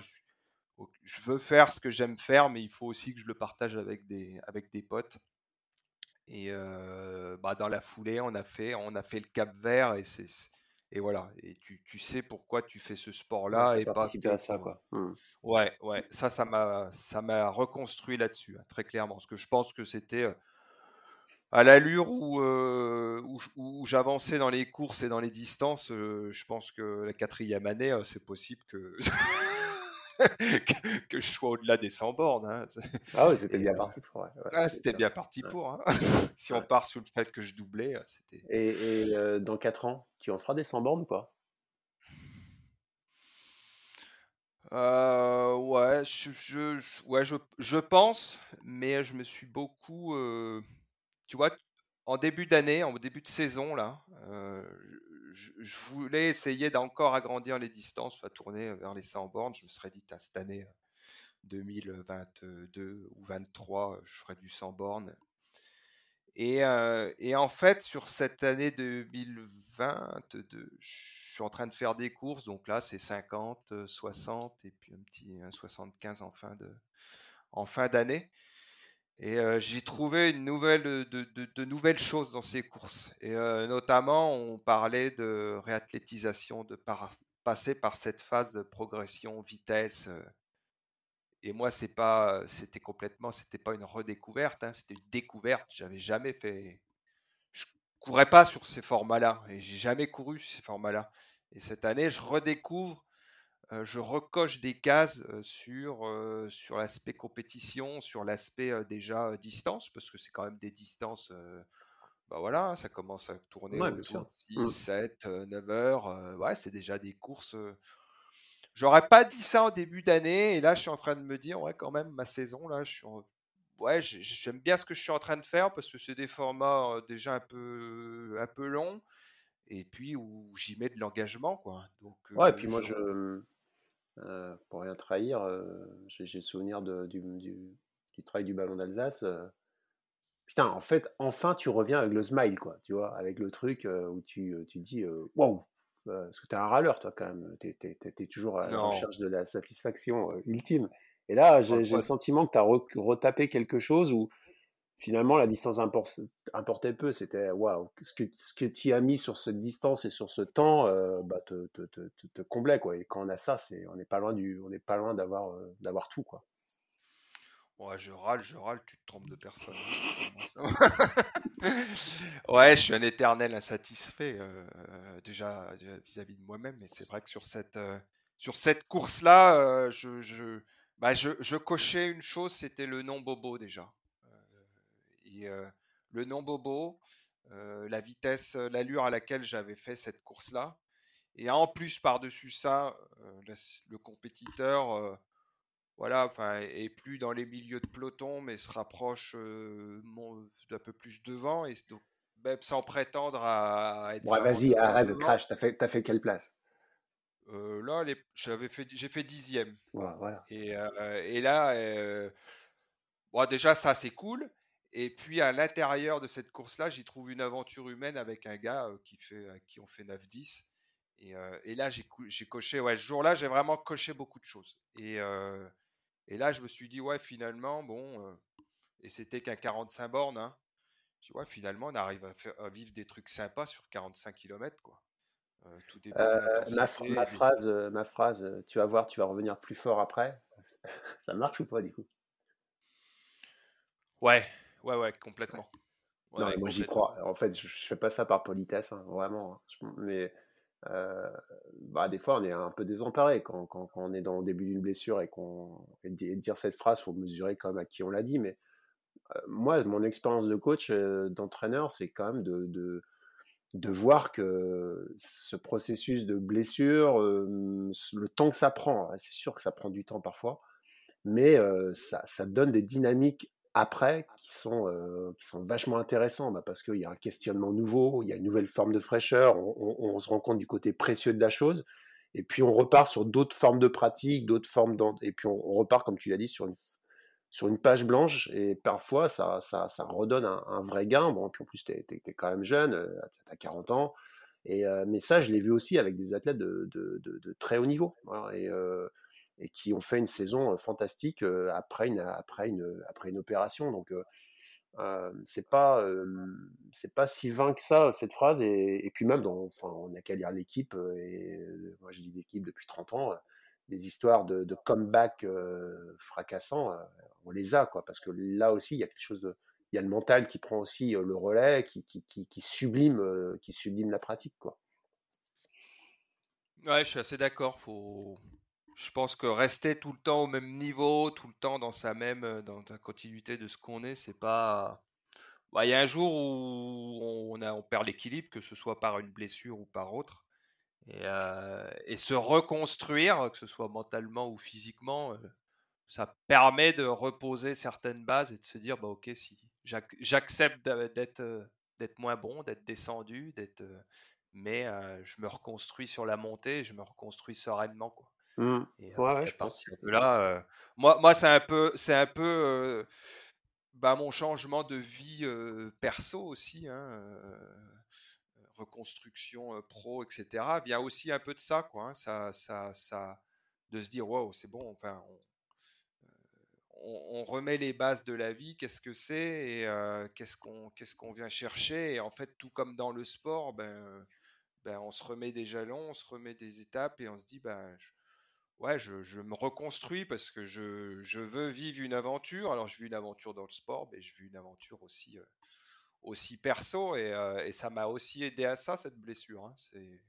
je, veux faire ce que j'aime faire, mais il faut aussi que je le partage avec des, avec des potes. Et bah dans la foulée, on a fait, on a fait le Cap Vert et c'est et voilà, et tu, tu, sais pourquoi tu fais ce sport-là et pas à ça quoi. Mmh. Ouais, ouais, ça ça m'a ça m'a reconstruit là-dessus hein, très clairement parce que je pense que c'était à l'allure où, où, où j'avançais dans les courses et dans les distances, je pense que la quatrième année, c'est possible que que, je sois au-delà des 100 bornes. Hein. Ah oui, c'était bien parti pour. ah, c'était bien parti pour. Hein. si on part sur le fait que je doublais, c'était. Et, et dans 4 ans, tu en feras des 100 bornes ou pas? Euh, ouais, je, je, ouais je, je, pense, mais je me suis beaucoup. Euh, tu vois, en début d'année, en début de saison, là, euh, je, voulais essayer d'encore agrandir les distances, enfin, tourner vers les 100 bornes. Je me serais dit, cette année 2022 ou 2023, je ferai du 100 bornes. Et, et, en fait, sur cette année 2022, je suis en train de faire des courses. Donc là, c'est 50, 60 et puis un petit 75 en fin de en fin d'année. Et j'ai trouvé nouvelle, de, nouvelles choses dans ces courses. Et notamment, on parlait de réathlétisation, de passer par cette phase de progression, vitesse. et moi, c'est pas, c'était complètement, c'était pas une redécouverte, hein, c'était une découverte. J'avais jamais fait, je courais pas sur ces formats-là, et j'ai jamais couru sur ces formats-là. Et cette année, je redécouvre je recoche des cases sur, sur l'aspect compétition, sur l'aspect déjà distance, parce que c'est quand même des distances, bah voilà, ça commence à tourner ouais, autour 6, 7, 9 heures. ouais, c'est déjà des courses. J'aurais pas dit ça en début d'année, et là je suis en train de me dire, ouais, quand même, ma saison, là, je suis ouais, j'aime bien ce que je suis en train de faire parce que c'est des formats déjà un peu, un peu longs et puis où j'y mets de l'engagement quoi. Donc ouais, et puis moi je euh, pour rien trahir, euh, j'ai souvenir de, du, du, du, travail du ballon d'Alsace. Euh. putain, en fait, enfin tu reviens avec le smile, quoi, tu vois, avec le truc où tu, tu dis waouh, parce que t'es un râleur, toi, quand même. T'es es, toujours à la recherche de la satisfaction ultime. Et là, j'ai le sentiment que tu as retapé quelque chose où finalement, la distance importait peu. C'était waouh, ce que, tu as mis sur cette distance et sur ce temps euh, bah, te, te, comblait. Quoi. Et quand on a ça, c'est, on n'est pas loin, euh, d'avoir tout. Quoi. Ouais, je râle, je râle, tu te trompes de personne. ouais, je suis un éternel insatisfait euh, déjà vis-à-vis de moi-même, mais c'est vrai que sur cette, sur cette course-là, euh, je, bah, je, cochais une chose, c'était le non bobo déjà. Et le non bobo, la vitesse, l'allure à laquelle j'avais fait cette course-là, et en plus par-dessus ça, le compétiteur voilà, enfin, et plus dans les milieux de peloton, mais se rapproche d'un peu plus devant, et donc, même sans prétendre à être. Bon, vas-y, arrête de crash, t'as fait, as fait quelle place? Là, j'avais fait, j'ai fait dixième. voilà. Et, et là, bon, déjà, ça, c'est cool. Et puis, à l'intérieur de cette course-là, j'y trouve une aventure humaine avec un gars qui, fait, qui ont fait 9-10. Et, et, là, j'ai coché, ouais, ce jour-là, j'ai vraiment coché beaucoup de choses. Et, et là, je me suis dit, ouais, finalement, bon, euh, et c'était qu'un 45 bornes, hein. Dis, ouais, finalement, on arrive à, vivre des trucs sympas sur 45 km, quoi. Tout dépend ma, ma, phrase, ma phrase, tu vas voir, tu vas revenir plus fort après. Ça marche ou pas, du coup? Ouais, ouais, ouais, complètement. non, moi j'y crois. En fait, je, je, fais pas ça par politesse, hein, vraiment. Hein. Mais euh, bah, des fois, on est un peu désemparé quand, quand, on est dans le début d'une blessure et qu'on dire cette phrase, faut mesurer quand même à qui on l'a dit. Mais euh, moi, mon expérience de coach, euh, d'entraîneur, c'est quand même de, de, de, voir que ce processus de blessure, le temps que ça prend, c'est sûr que ça prend du temps parfois, mais ça, ça, donne des dynamiques après qui sont, qui sont vachement intéressants bah parce qu'il y a un questionnement nouveau, il y a une nouvelle forme de fraîcheur, on, se rend compte du côté précieux de la chose, et puis on repart sur d'autres formes de pratiques, d'autres formes, et puis on, repart, comme tu l'as dit, sur une, sur une page blanche, et parfois ça, ça, ça redonne un, vrai gain. Bon, puis en plus, tu es, quand même jeune, tu as 40 ans, et, mais ça, je l'ai vu aussi avec des athlètes de, de, très haut niveau. Euh, et qui ont fait une saison fantastique après une, après une, après une opération. Donc, euh, c'est pas pas si vain que ça cette phrase et, puis même dans, enfin, on a qu'à lire l'équipe et moi je dis l'équipe depuis 30 ans des histoires de, de comeback fracassants on les a quoi parce que là aussi il y a quelque chose de il y a le mental qui prend aussi le relais qui, qui, qui, qui sublime qui sublime la pratique quoi ouais je suis assez d'accord faut je pense que rester tout le temps au même niveau, tout le temps dans sa même, euh, dans la continuité de ce qu'on est, c'est pas. Bah, il y a un jour où on, perd l'équilibre, que ce soit par une blessure ou par autre. Et, euh, se reconstruire, que ce soit mentalement ou physiquement, euh, ça permet de reposer certaines bases et de se dire bah, ok, si j'accepte d'être d'être moins bon, d'être descendu, d'être, mais je me reconstruis sur la montée, je me reconstruis sereinement. Quoi. Mmh. ouais, je pense. là, moi, moi c'est un peu, c'est un peu bah, mon changement de vie perso aussi, hein, reconstruction pro, etc. Vient aussi un peu de ça, quoi. Hein, ça, ça, ça, de se dire, wow, c'est bon, enfin, on, remet les bases de la vie, qu'est-ce que c'est et qu'est-ce qu'on qu'est-ce qu'on vient chercher? Et en fait, tout comme dans le sport, ben, ben, on se remet des jalons, on se remet des étapes et on se dit, ben, ouais, je, me reconstruis parce que je, veux vivre une aventure. Alors, je vis une aventure dans le sport, mais je vis une aventure aussi, euh, aussi perso euh, et, ça m'a aussi aidé à ça, cette blessure. Hein. C'est,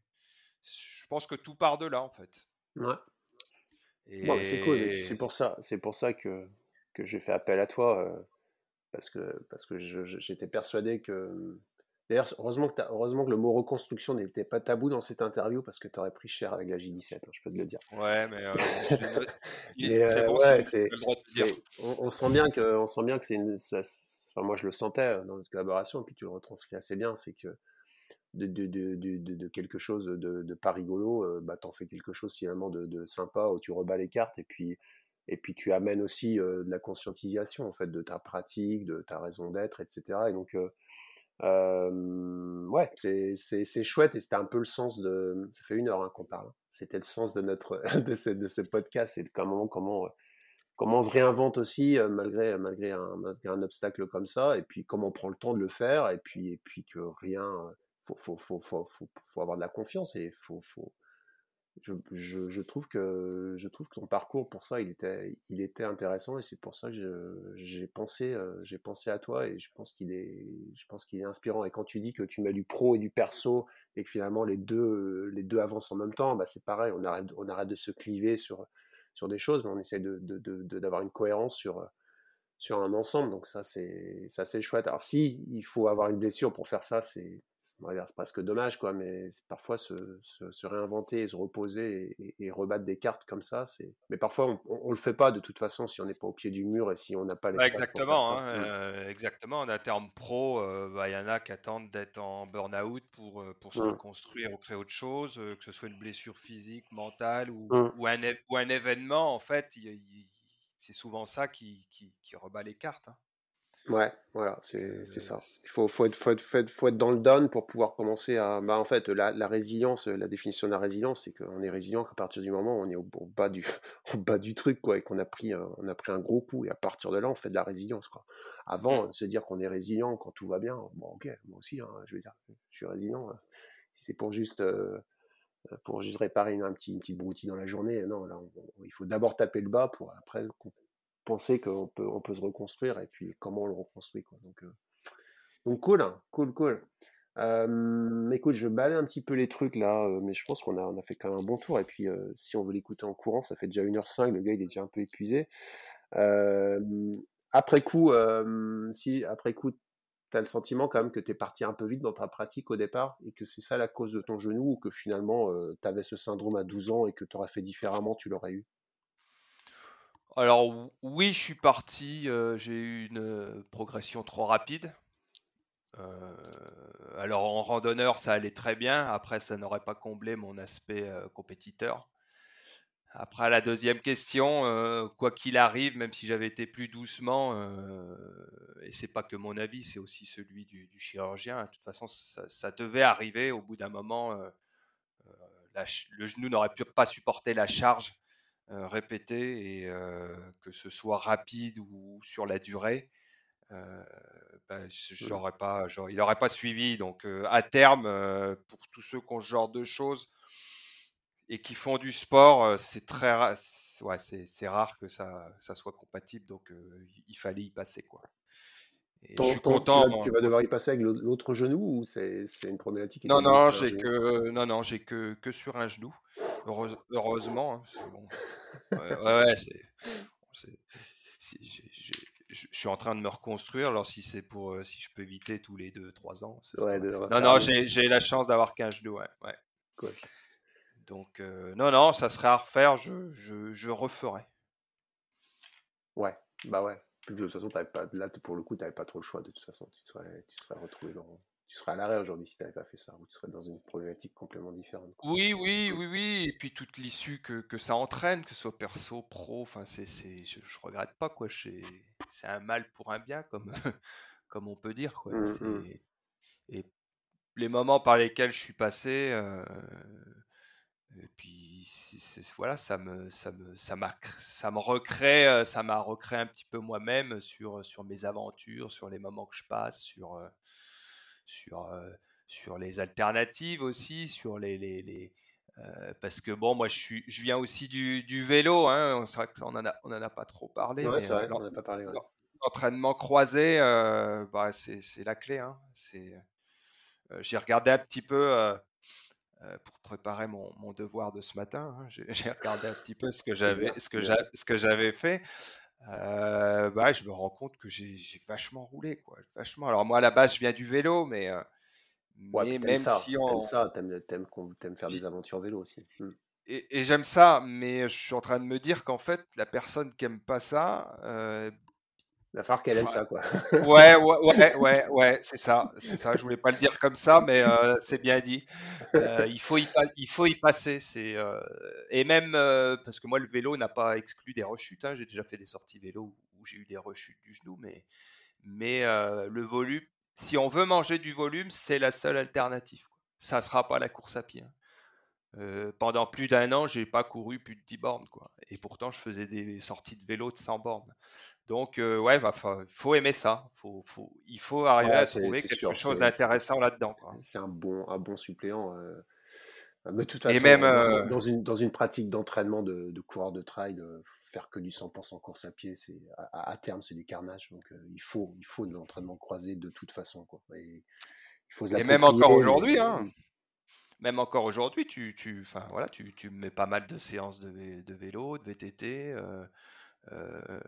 je pense que tout part de là, en fait. Ouais. c'est cool. C'est pour ça, c'est pour ça que, que j'ai fait appel à toi euh, parce que, parce que j'étais persuadé que D'ailleurs, heureusement que, heureusement que le mot reconstruction n'était pas tabou dans cette interview parce que tu aurais pris cher avec la J17, hein, je peux te le dire. Ouais, mais, on, sent bien que, on sent bien que c'est une. enfin, moi, je le sentais euh, dans notre collaboration, et puis tu le retranscris assez bien, c'est que de, de, de, de, quelque chose de, pas rigolo, euh, bah, t'en fais quelque chose finalement de, sympa où tu rebats les cartes et puis, et puis tu amènes aussi euh, de la conscientisation en fait de ta pratique, de ta raison d'être, etc. Et donc, euh, ouais, c'est chouette et c'était un peu le sens de. Ça fait une heure hein, qu'on parle. Hein. C'était le sens de notre de ce, de ce podcast et de comment comment comment on se réinvente aussi malgré malgré un, malgré un obstacle comme ça et puis comment on prend le temps de le faire et puis et puis que rien faut faut faut faut faut, faut avoir de la confiance et faut faut je, trouve que je trouve que ton parcours pour ça il était il était intéressant et c'est pour ça que j'ai pensé euh, j'ai pensé à toi et je pense qu'il est je pense qu'il est inspirant et quand tu dis que tu mets du pro et du perso et que finalement les deux les deux avancent en même temps bah c'est pareil on arrête on arrête de se cliver sur sur des choses mais on essaie de d'avoir une cohérence sur sur un ensemble. Donc ça, c'est ça c'est chouette. Alors si il faut avoir une blessure pour faire ça, c'est c'est presque dommage, quoi. Mais parfois se, se, réinventer et se reposer et, rebattre des cartes comme ça, c'est. Mais parfois on, on, le fait pas de toute façon si on n'est pas au pied du mur et si on n'a pas les. exactement, hein, mmh. euh, exactement. En terme pro, euh, bah, il y en a qui attendent d'être en burn-out pour euh, pour se mmh. reconstruire ou créer autre chose, que ce soit une blessure physique, mentale ou, mmh. ou, un, ou un événement. En fait, c'est souvent ça qui, qui, rebat les cartes. Hein. Ouais, voilà, c'est ça. Il faut, faut, être, faut, être, faut, être, dans le down pour pouvoir commencer à. Bah, en fait, la, la résilience, la définition de la résilience, c'est qu'on est résilient qu'à partir du moment où on est au, bas, du, au bas du truc, quoi, et qu'on a, pris un, on a pris un gros coup, et à partir de là, on fait de la résilience. Quoi. Avant, mmh. se dire qu'on est résilient quand tout va bien, bon, ok, moi aussi, hein, je veux dire, je suis résilient. Hein. Si c'est pour juste. Euh, pour juste réparer un petit, une petite broutille dans la journée. Non, là, il faut d'abord taper le bas pour après penser qu'on peut, on peut se reconstruire et puis comment on le reconstruit. Quoi. Donc, euh, donc cool, hein, cool, cool. Euh, écoute, je balais un petit peu les trucs là, euh, mais je pense qu'on a, on a fait quand même un bon tour. Et puis, si on veut l'écouter en courant, ça fait déjà 1h05, le gars il est déjà un peu épuisé. après coup, si après coup, tu as le sentiment quand même que tu es parti un peu vite dans ta pratique au départ et que c'est ça la cause de ton genou ou que finalement tu avais ce syndrome à 12 ans et que tu aurais fait différemment, tu l'aurais eu? Alors oui, je suis parti, j'ai eu une progression trop rapide. alors en randonneur, ça allait très bien. Après, ça n'aurait pas comblé mon aspect compétiteur. Après la deuxième question, quoi qu'il arrive, même si j'avais été plus doucement, et c'est pas que mon avis, c'est aussi celui du, chirurgien. De toute façon, ça, devait arriver au bout d'un moment. le genou n'aurait pas supporté la charge euh, répété et que ce soit rapide ou sur la durée, bah, j'aurais pas, il n'aurait pas suivi. Donc à terme, pour tous ceux qui ont ce genre de choses et qui font du sport, c'est très ouais, c'est rare que ça, ça soit compatible. Donc il fallait y passer quoi. je suis content. Tu vas, devoir y passer avec l'autre genou ou c'est une problématique Non non j'ai que non non j'ai que que sur un genou heureusement. Hein, ouais, ouais, je suis en train de me reconstruire. Alors, si c'est pour, euh, si je peux éviter tous les 2-3 ans. non, non, j'ai la chance d'avoir qu'un genou. Ouais, ouais. Donc, euh, non, non, ça serait à refaire. Je, je, je referai. Ouais, bah ouais. De toute façon, pas, là, pour le coup, tu n'avais pas trop le choix. De toute façon, tu serais, tu serais retrouvé dans, tu serais à l'arrêt aujourd'hui si tu n'avais pas fait ça, ou tu serais dans une problématique complètement différente. Oui, oui, oui, oui, et puis toute l'issue que, que, ça entraîne, que ce soit perso, pro, enfin, c'est, c'est, je, je, regrette pas, quoi, c'est un mal pour un bien, comme, comme on peut dire, quoi. Mmh, mmh. Et les moments par lesquels je suis passé, euh, et puis voilà, ça me, ça me, ça m'a, ça me recrée, euh, ça m'a recréé un petit peu moi-même sur, sur mes aventures, sur les moments que je passe, sur euh, sur, sur les alternatives aussi, sur les, les, les parce que bon, moi je, suis, je viens aussi du, du vélo, hein, c'est vrai qu'on en a, on en a pas trop parlé. Ouais, c'est vrai, on a pas parlé. L'entraînement croisé, bah, c'est la clé. Hein, j'ai regardé un petit peu pour préparer mon, mon, devoir de ce matin. Hein, j'ai regardé un petit peu ce que j'avais, ce que ce que j'avais fait. Euh, bah, je me rends compte que j'ai vachement roulé, quoi. Vachement. Alors moi, à la base, je viens du vélo, mais, euh, mais même ça, si on... ça, t'aimes aimes, faire des aventures vélo aussi. Mmh. Et, et j'aime ça, mais je suis en train de me dire qu'en fait, la personne qui aime pas ça, euh, il va falloir qu'elle aime ça, quoi. ouais, ouais, ouais, ouais, c'est ça, c'est ça. Je voulais pas le dire comme ça, mais euh, c'est bien dit. Euh, il faut y, il faut y passer. C'est euh, et même parce que moi le vélo n'a pas exclu des rechutes. Hein. J'ai déjà fait des sorties vélo où j'ai eu des rechutes du genou, mais mais le volume. Si on veut manger du volume, c'est la seule alternative. Ça sera pas la course à pied. Hein. pendant plus d'un an, j'ai pas couru plus de 10 bornes, quoi. Et pourtant, je faisais des sorties de vélo de 100 bornes. Donc, euh, ouais, il faut aimer ça. Faut, faut, il faut arriver à trouver quelque chose d'intéressant là-dedans. C'est un bon, un bon suppléant. Euh, Mais de toute façon, Et même, dans, euh, dans une, dans une pratique d'entraînement de, de coureur de trail, faire que du 100% course à pied, c'est à, à terme, c'est du carnage. Donc, il faut, il faut de l'entraînement croisé de toute façon. Quoi. Et il faut se et même encore aujourd'hui, mais hein, même encore aujourd'hui, tu, tu, enfin, voilà, tu, tu mets pas mal de séances de, de vélo, de VTT. euh, euh,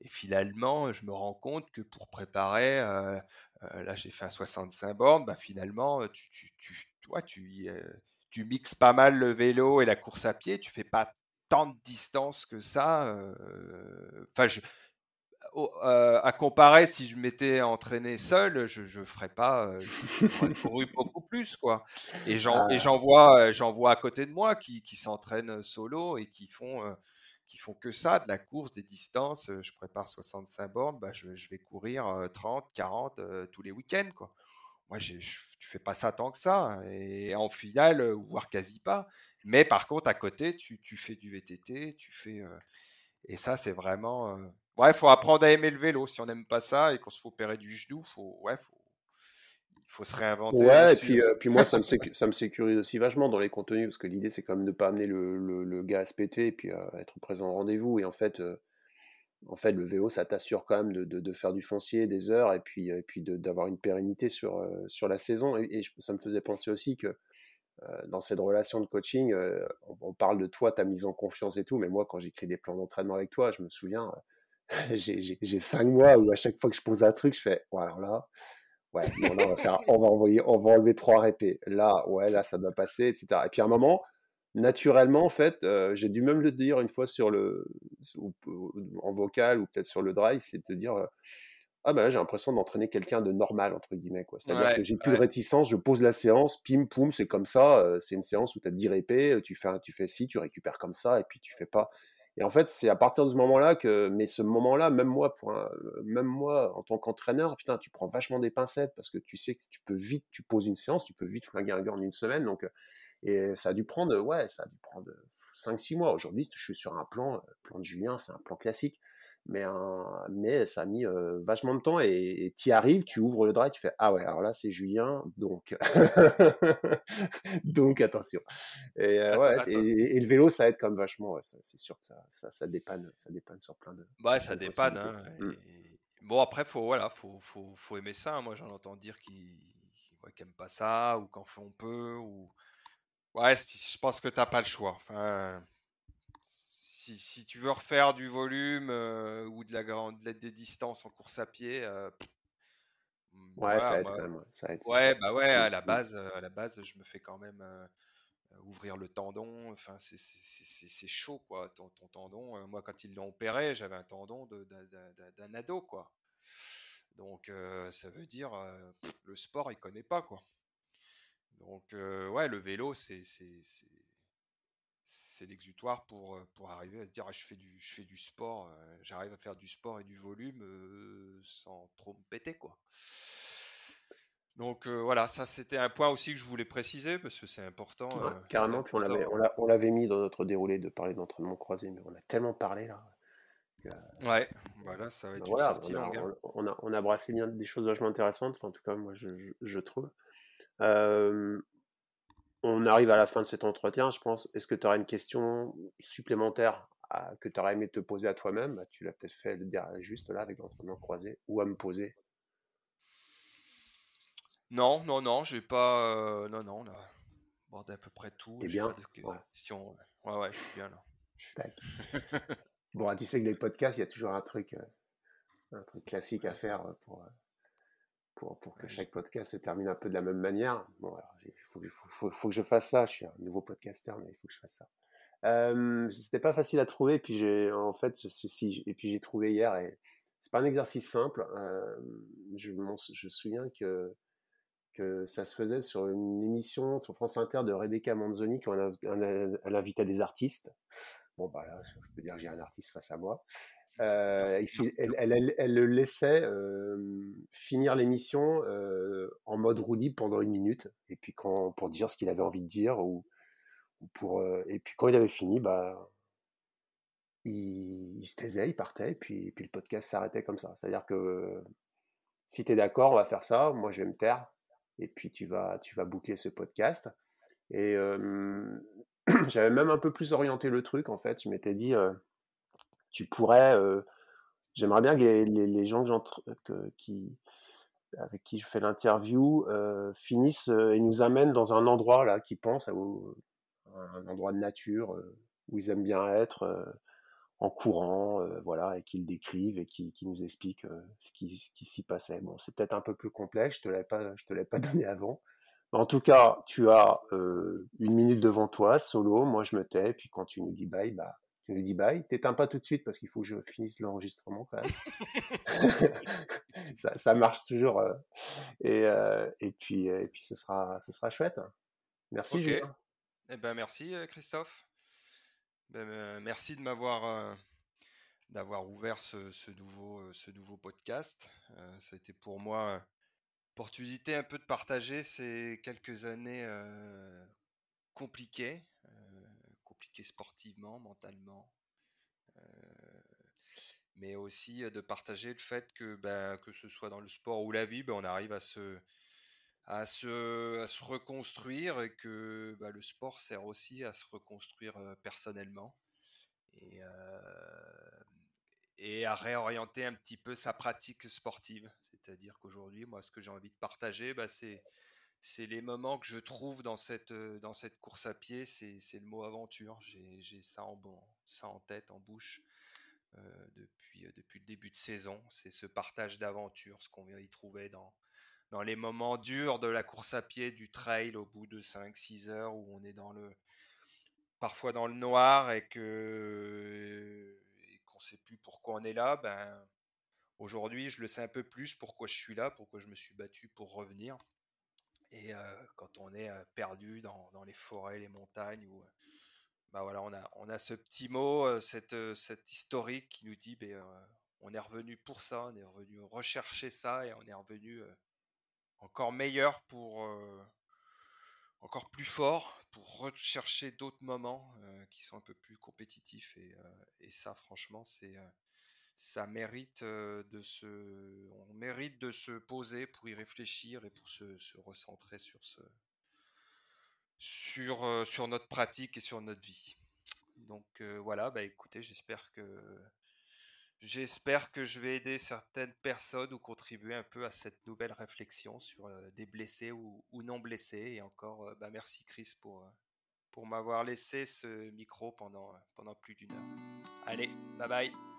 et finalement, je me rends compte que pour préparer, euh, euh, là j'ai fait un 65 bornes, bah, finalement, tu, tu, tu, toi, tu, euh, tu mixes pas mal le vélo et la course à pied, tu fais pas tant de distance que ça. Enfin, je, euh, à comparer, si je m'étais entraîné seul, je ne ferais pas, euh, couru beaucoup plus, quoi. Et j'en, ah, vois, j'en vois à côté de moi qui, qui s'entraînent solo et qui font, euh, qui font que ça, de la course, des distances. Euh, Je prépare 65 bornes, bah, je, je vais courir euh, 30, 40 euh, tous les week-ends, quoi. Moi, je, tu fais pas ça tant que ça. hein, Et en finale, euh, voire quasi pas. Mais par contre, à côté, tu, tu fais du VTT, tu fais. euh, et ça, c'est vraiment. euh, Ouais, faut apprendre à aimer le vélo. Si on n'aime pas ça et qu'on se fait opérer du genou, faut, ouais, faut, faut se réinventer Ouais, et puis, hein. euh, puis moi, ça me, ça me sécurise aussi vachement dans les contenus, parce que l'idée, c'est quand même de pas amener le, le, le gars à se péter et puis à être présent au rendez-vous. Et en fait, euh, en fait, le vélo, ça t'assure quand même de, de, de faire du foncier, des heures, et puis, et puis d'avoir une pérennité sur, euh, sur la saison. Et, et je- ça me faisait penser aussi que euh, dans cette relation de coaching, euh, on, on parle de toi, ta mise en confiance et tout, mais moi, quand j'écris des plans d'entraînement avec toi, je me souviens, euh, j'ai cinq mois où à chaque fois que je pose un truc, je fais, bon, alors là, ouais, bon, là, on va faire, on va envoyer, on va enlever trois répés. Là, ouais, là, ça doit passer, etc. Et puis à un moment, naturellement, en fait, euh, j'ai dû même le dire une fois sur le, ou- ou- en vocal ou peut-être sur le drive, c'est de dire, euh, ah ben là, j'ai l'impression d'entraîner quelqu'un de normal, entre guillemets, quoi. C'est-à-dire que Ouais, j'ai plus de réticence, je pose la séance, pim, poum, c'est comme ça, euh, c'est une séance où tu as 10 répés, tu fais, tu fais ci, tu récupères comme ça, et puis tu fais pas. Et en fait, c'est à partir de ce moment-là que, mais ce moment-là, même moi, même moi, en tant qu'entraîneur, putain, tu prends vachement des pincettes parce que tu sais que tu peux vite, tu poses une séance, tu peux vite flinguer un gars en une semaine, donc, euh, et ça a dû prendre, ouais, ça a dû prendre 5-6 mois. Aujourd'hui, je suis sur un plan, euh, plan de Julien, c'est un plan classique. Mais, un- mais ça a mis euh, vachement de temps et tu y arrives, tu ouvres le drive, tu fais Ah ouais, alors là c'est Julien, donc donc attention. Et, euh, ouais, le vélo ça aide comme vachement, ouais, c'est sûr que ça, ça, ça dépanne, ça dépanne sur plein de, Bah, ça dépanne. hein, Mm. et- Bon, après, faut, voilà, faut, faut, faut aimer ça. hein. Moi, j'en entends dire qui ouais, aiment pas ça ou qu'en font peu. Ou... Ouais, je pense que t'as pas le choix. Enfin, si, si tu veux refaire du volume euh, ou de la grande, de- des distances en course à pied, euh, Ouais, ça aide moi, quand même, ouais, ça aide, c'est ouais, sûr. bah ouais, Mm, à la mm. base, euh, à la base, je me fais quand même ouvrir le tendon. Enfin, c'est chaud, quoi. Ton, ton tendon. moi, quand ils l'ont opéré, j'avais un tendon d'un ado, quoi. Donc, ça veut dire le sport, il connaît pas, quoi. Donc, ouais, le vélo, c'est c'est- l'exutoire pour, euh, pour arriver à se dire ah, je, fais du, je fais du sport, euh, j'arrive à faire du sport et du volume euh, sans trop me péter, quoi. Donc euh, voilà, ça c'était un point aussi que je voulais préciser parce que c'est important. Ouais, carrément, puis on l'avait, mis dans notre déroulé de parler d'entraînement croisé, mais on a tellement parlé là. que, Ouais, voilà, ça va ben être une voilà, sortie on a, longue. hein. on, on a, on a brassé bien des choses vachement intéressantes, enfin, en tout cas moi je, je, je trouve. Euh, on arrive à la fin de cet entretien, je pense. Est-ce que tu auras une question supplémentaire à- que tu aurais aimé te poser à toi-même? Bah, Tu l'as peut-être fait le juste là avec l'entraînement croisé, ou à me poser. Non, non, non, j'ai pas. euh, non, non, on a abordé à peu près tout. T'es bien? de Ouais, questions. Ouais, ouais, je suis bien là. Bon, ah, tu sais que les podcasts, il y a toujours un truc, euh, un truc classique à faire euh, pour, euh, pour, pour que chaque podcast se termine un peu de la même manière. Bon, alors, il faut, que- faut, faut- faut que je fasse ça. Je suis un nouveau podcasteur, mais il faut que je fasse ça. Euh, c'était pas facile à trouver, puis j'ai, en fait, je, suis- si, et puis j'ai trouvé hier, et c'est pas un exercice simple. euh, je, me souviens que, que ça se faisait sur une émission sur France Inter de Rebecca Manzoni quand elle, elle, elle invitait des artistes. Bon, bah là, je peux dire que j'ai un artiste face à moi. Non, Euh, elle, elle- elle- elle le laissait euh, finir l'émission euh, en mode roue libre pendant une minute, et puis quand, pour dire ce qu'il avait envie de dire, ou, ou pour, et puis quand il avait fini, bah, il, il se taisait, il partait, et puis, et puis le podcast s'arrêtait comme ça. C'est-à-dire que si tu es d'accord, on va faire ça, moi je vais me taire, et puis tu vas, tu vas boucler ce podcast. Et j'avais même un peu plus orienté le truc, en fait. Je m'étais dit, tu pourrais. J'aimerais bien que les, gens que qui, avec qui je fais l'interview finissent et nous amènent dans un endroit là qui pense à, un endroit de nature où ils aiment bien être en courant, voilà, et qu'ils décrivent et qui, nous expliquent ce qui, s'y passait. Bon, c'est peut-être un peu plus complexe, je te l'avais pas, je te l'avais pas donné avant. En tout cas, tu as une minute devant toi, solo. Moi, je me tais. Puis quand tu nous dis bye, bah, tu nous dis bye. T'éteins pas tout de suite parce qu'il faut que je finisse l'enregistrement quand même. ça, marche toujours. et, et puis, et puis, ce sera, ce sera chouette. Merci, Julien. Eh ben, merci, Christophe. Ben, merci de m'avoir d'avoir ouvert ce, nouveau, ce nouveau podcast. ça a été pour moi opportunité un peu de partager ces quelques années compliquées, sportivement, mentalement, mais aussi de partager le fait que, ben, que ce soit dans le sport ou la vie, ben, on arrive à se, à se, à se reconstruire et que ben, le sport sert aussi à se reconstruire personnellement. Et, et à réorienter un petit peu sa pratique sportive. C'est-à-dire qu'aujourd'hui, moi, ce que j'ai envie de partager, bah, c'est c'est les moments que je trouve dans cette, cette course à pied, c'est le mot aventure. J'ai ça en, tête, en bouche depuis, depuis le début de saison. C'est ce partage d'aventure, ce qu'on vient y trouver dans, les moments durs de la course à pied, du trail au bout de 5-6 heures où on est dans le, parfois dans le noir et que ne sait plus pourquoi on est là, ben aujourd'hui je le sais un peu plus pourquoi je suis là, pourquoi je me suis battu pour revenir. Et quand on est perdu dans, les forêts, les montagnes, où, bah voilà, on a, on a ce petit mot, cette, cette historique qui nous dit, ben, on est revenu pour ça, on est revenu rechercher ça et on est revenu encore meilleur pour encore plus fort pour rechercher d'autres moments qui sont un peu plus compétitifs et, et ça franchement c'est ça mérite de se on mérite de se poser pour y réfléchir et pour se, recentrer sur ce sur sur notre pratique et sur notre vie donc voilà bah écoutez j'espère que J'espère que je vais aider certaines personnes ou contribuer un peu à cette nouvelle réflexion sur des blessés ou, non blessés. Et encore, bah, merci Chris pour, pour m'avoir laissé ce micro pendant, pendant plus d'une heure. Allez, bye bye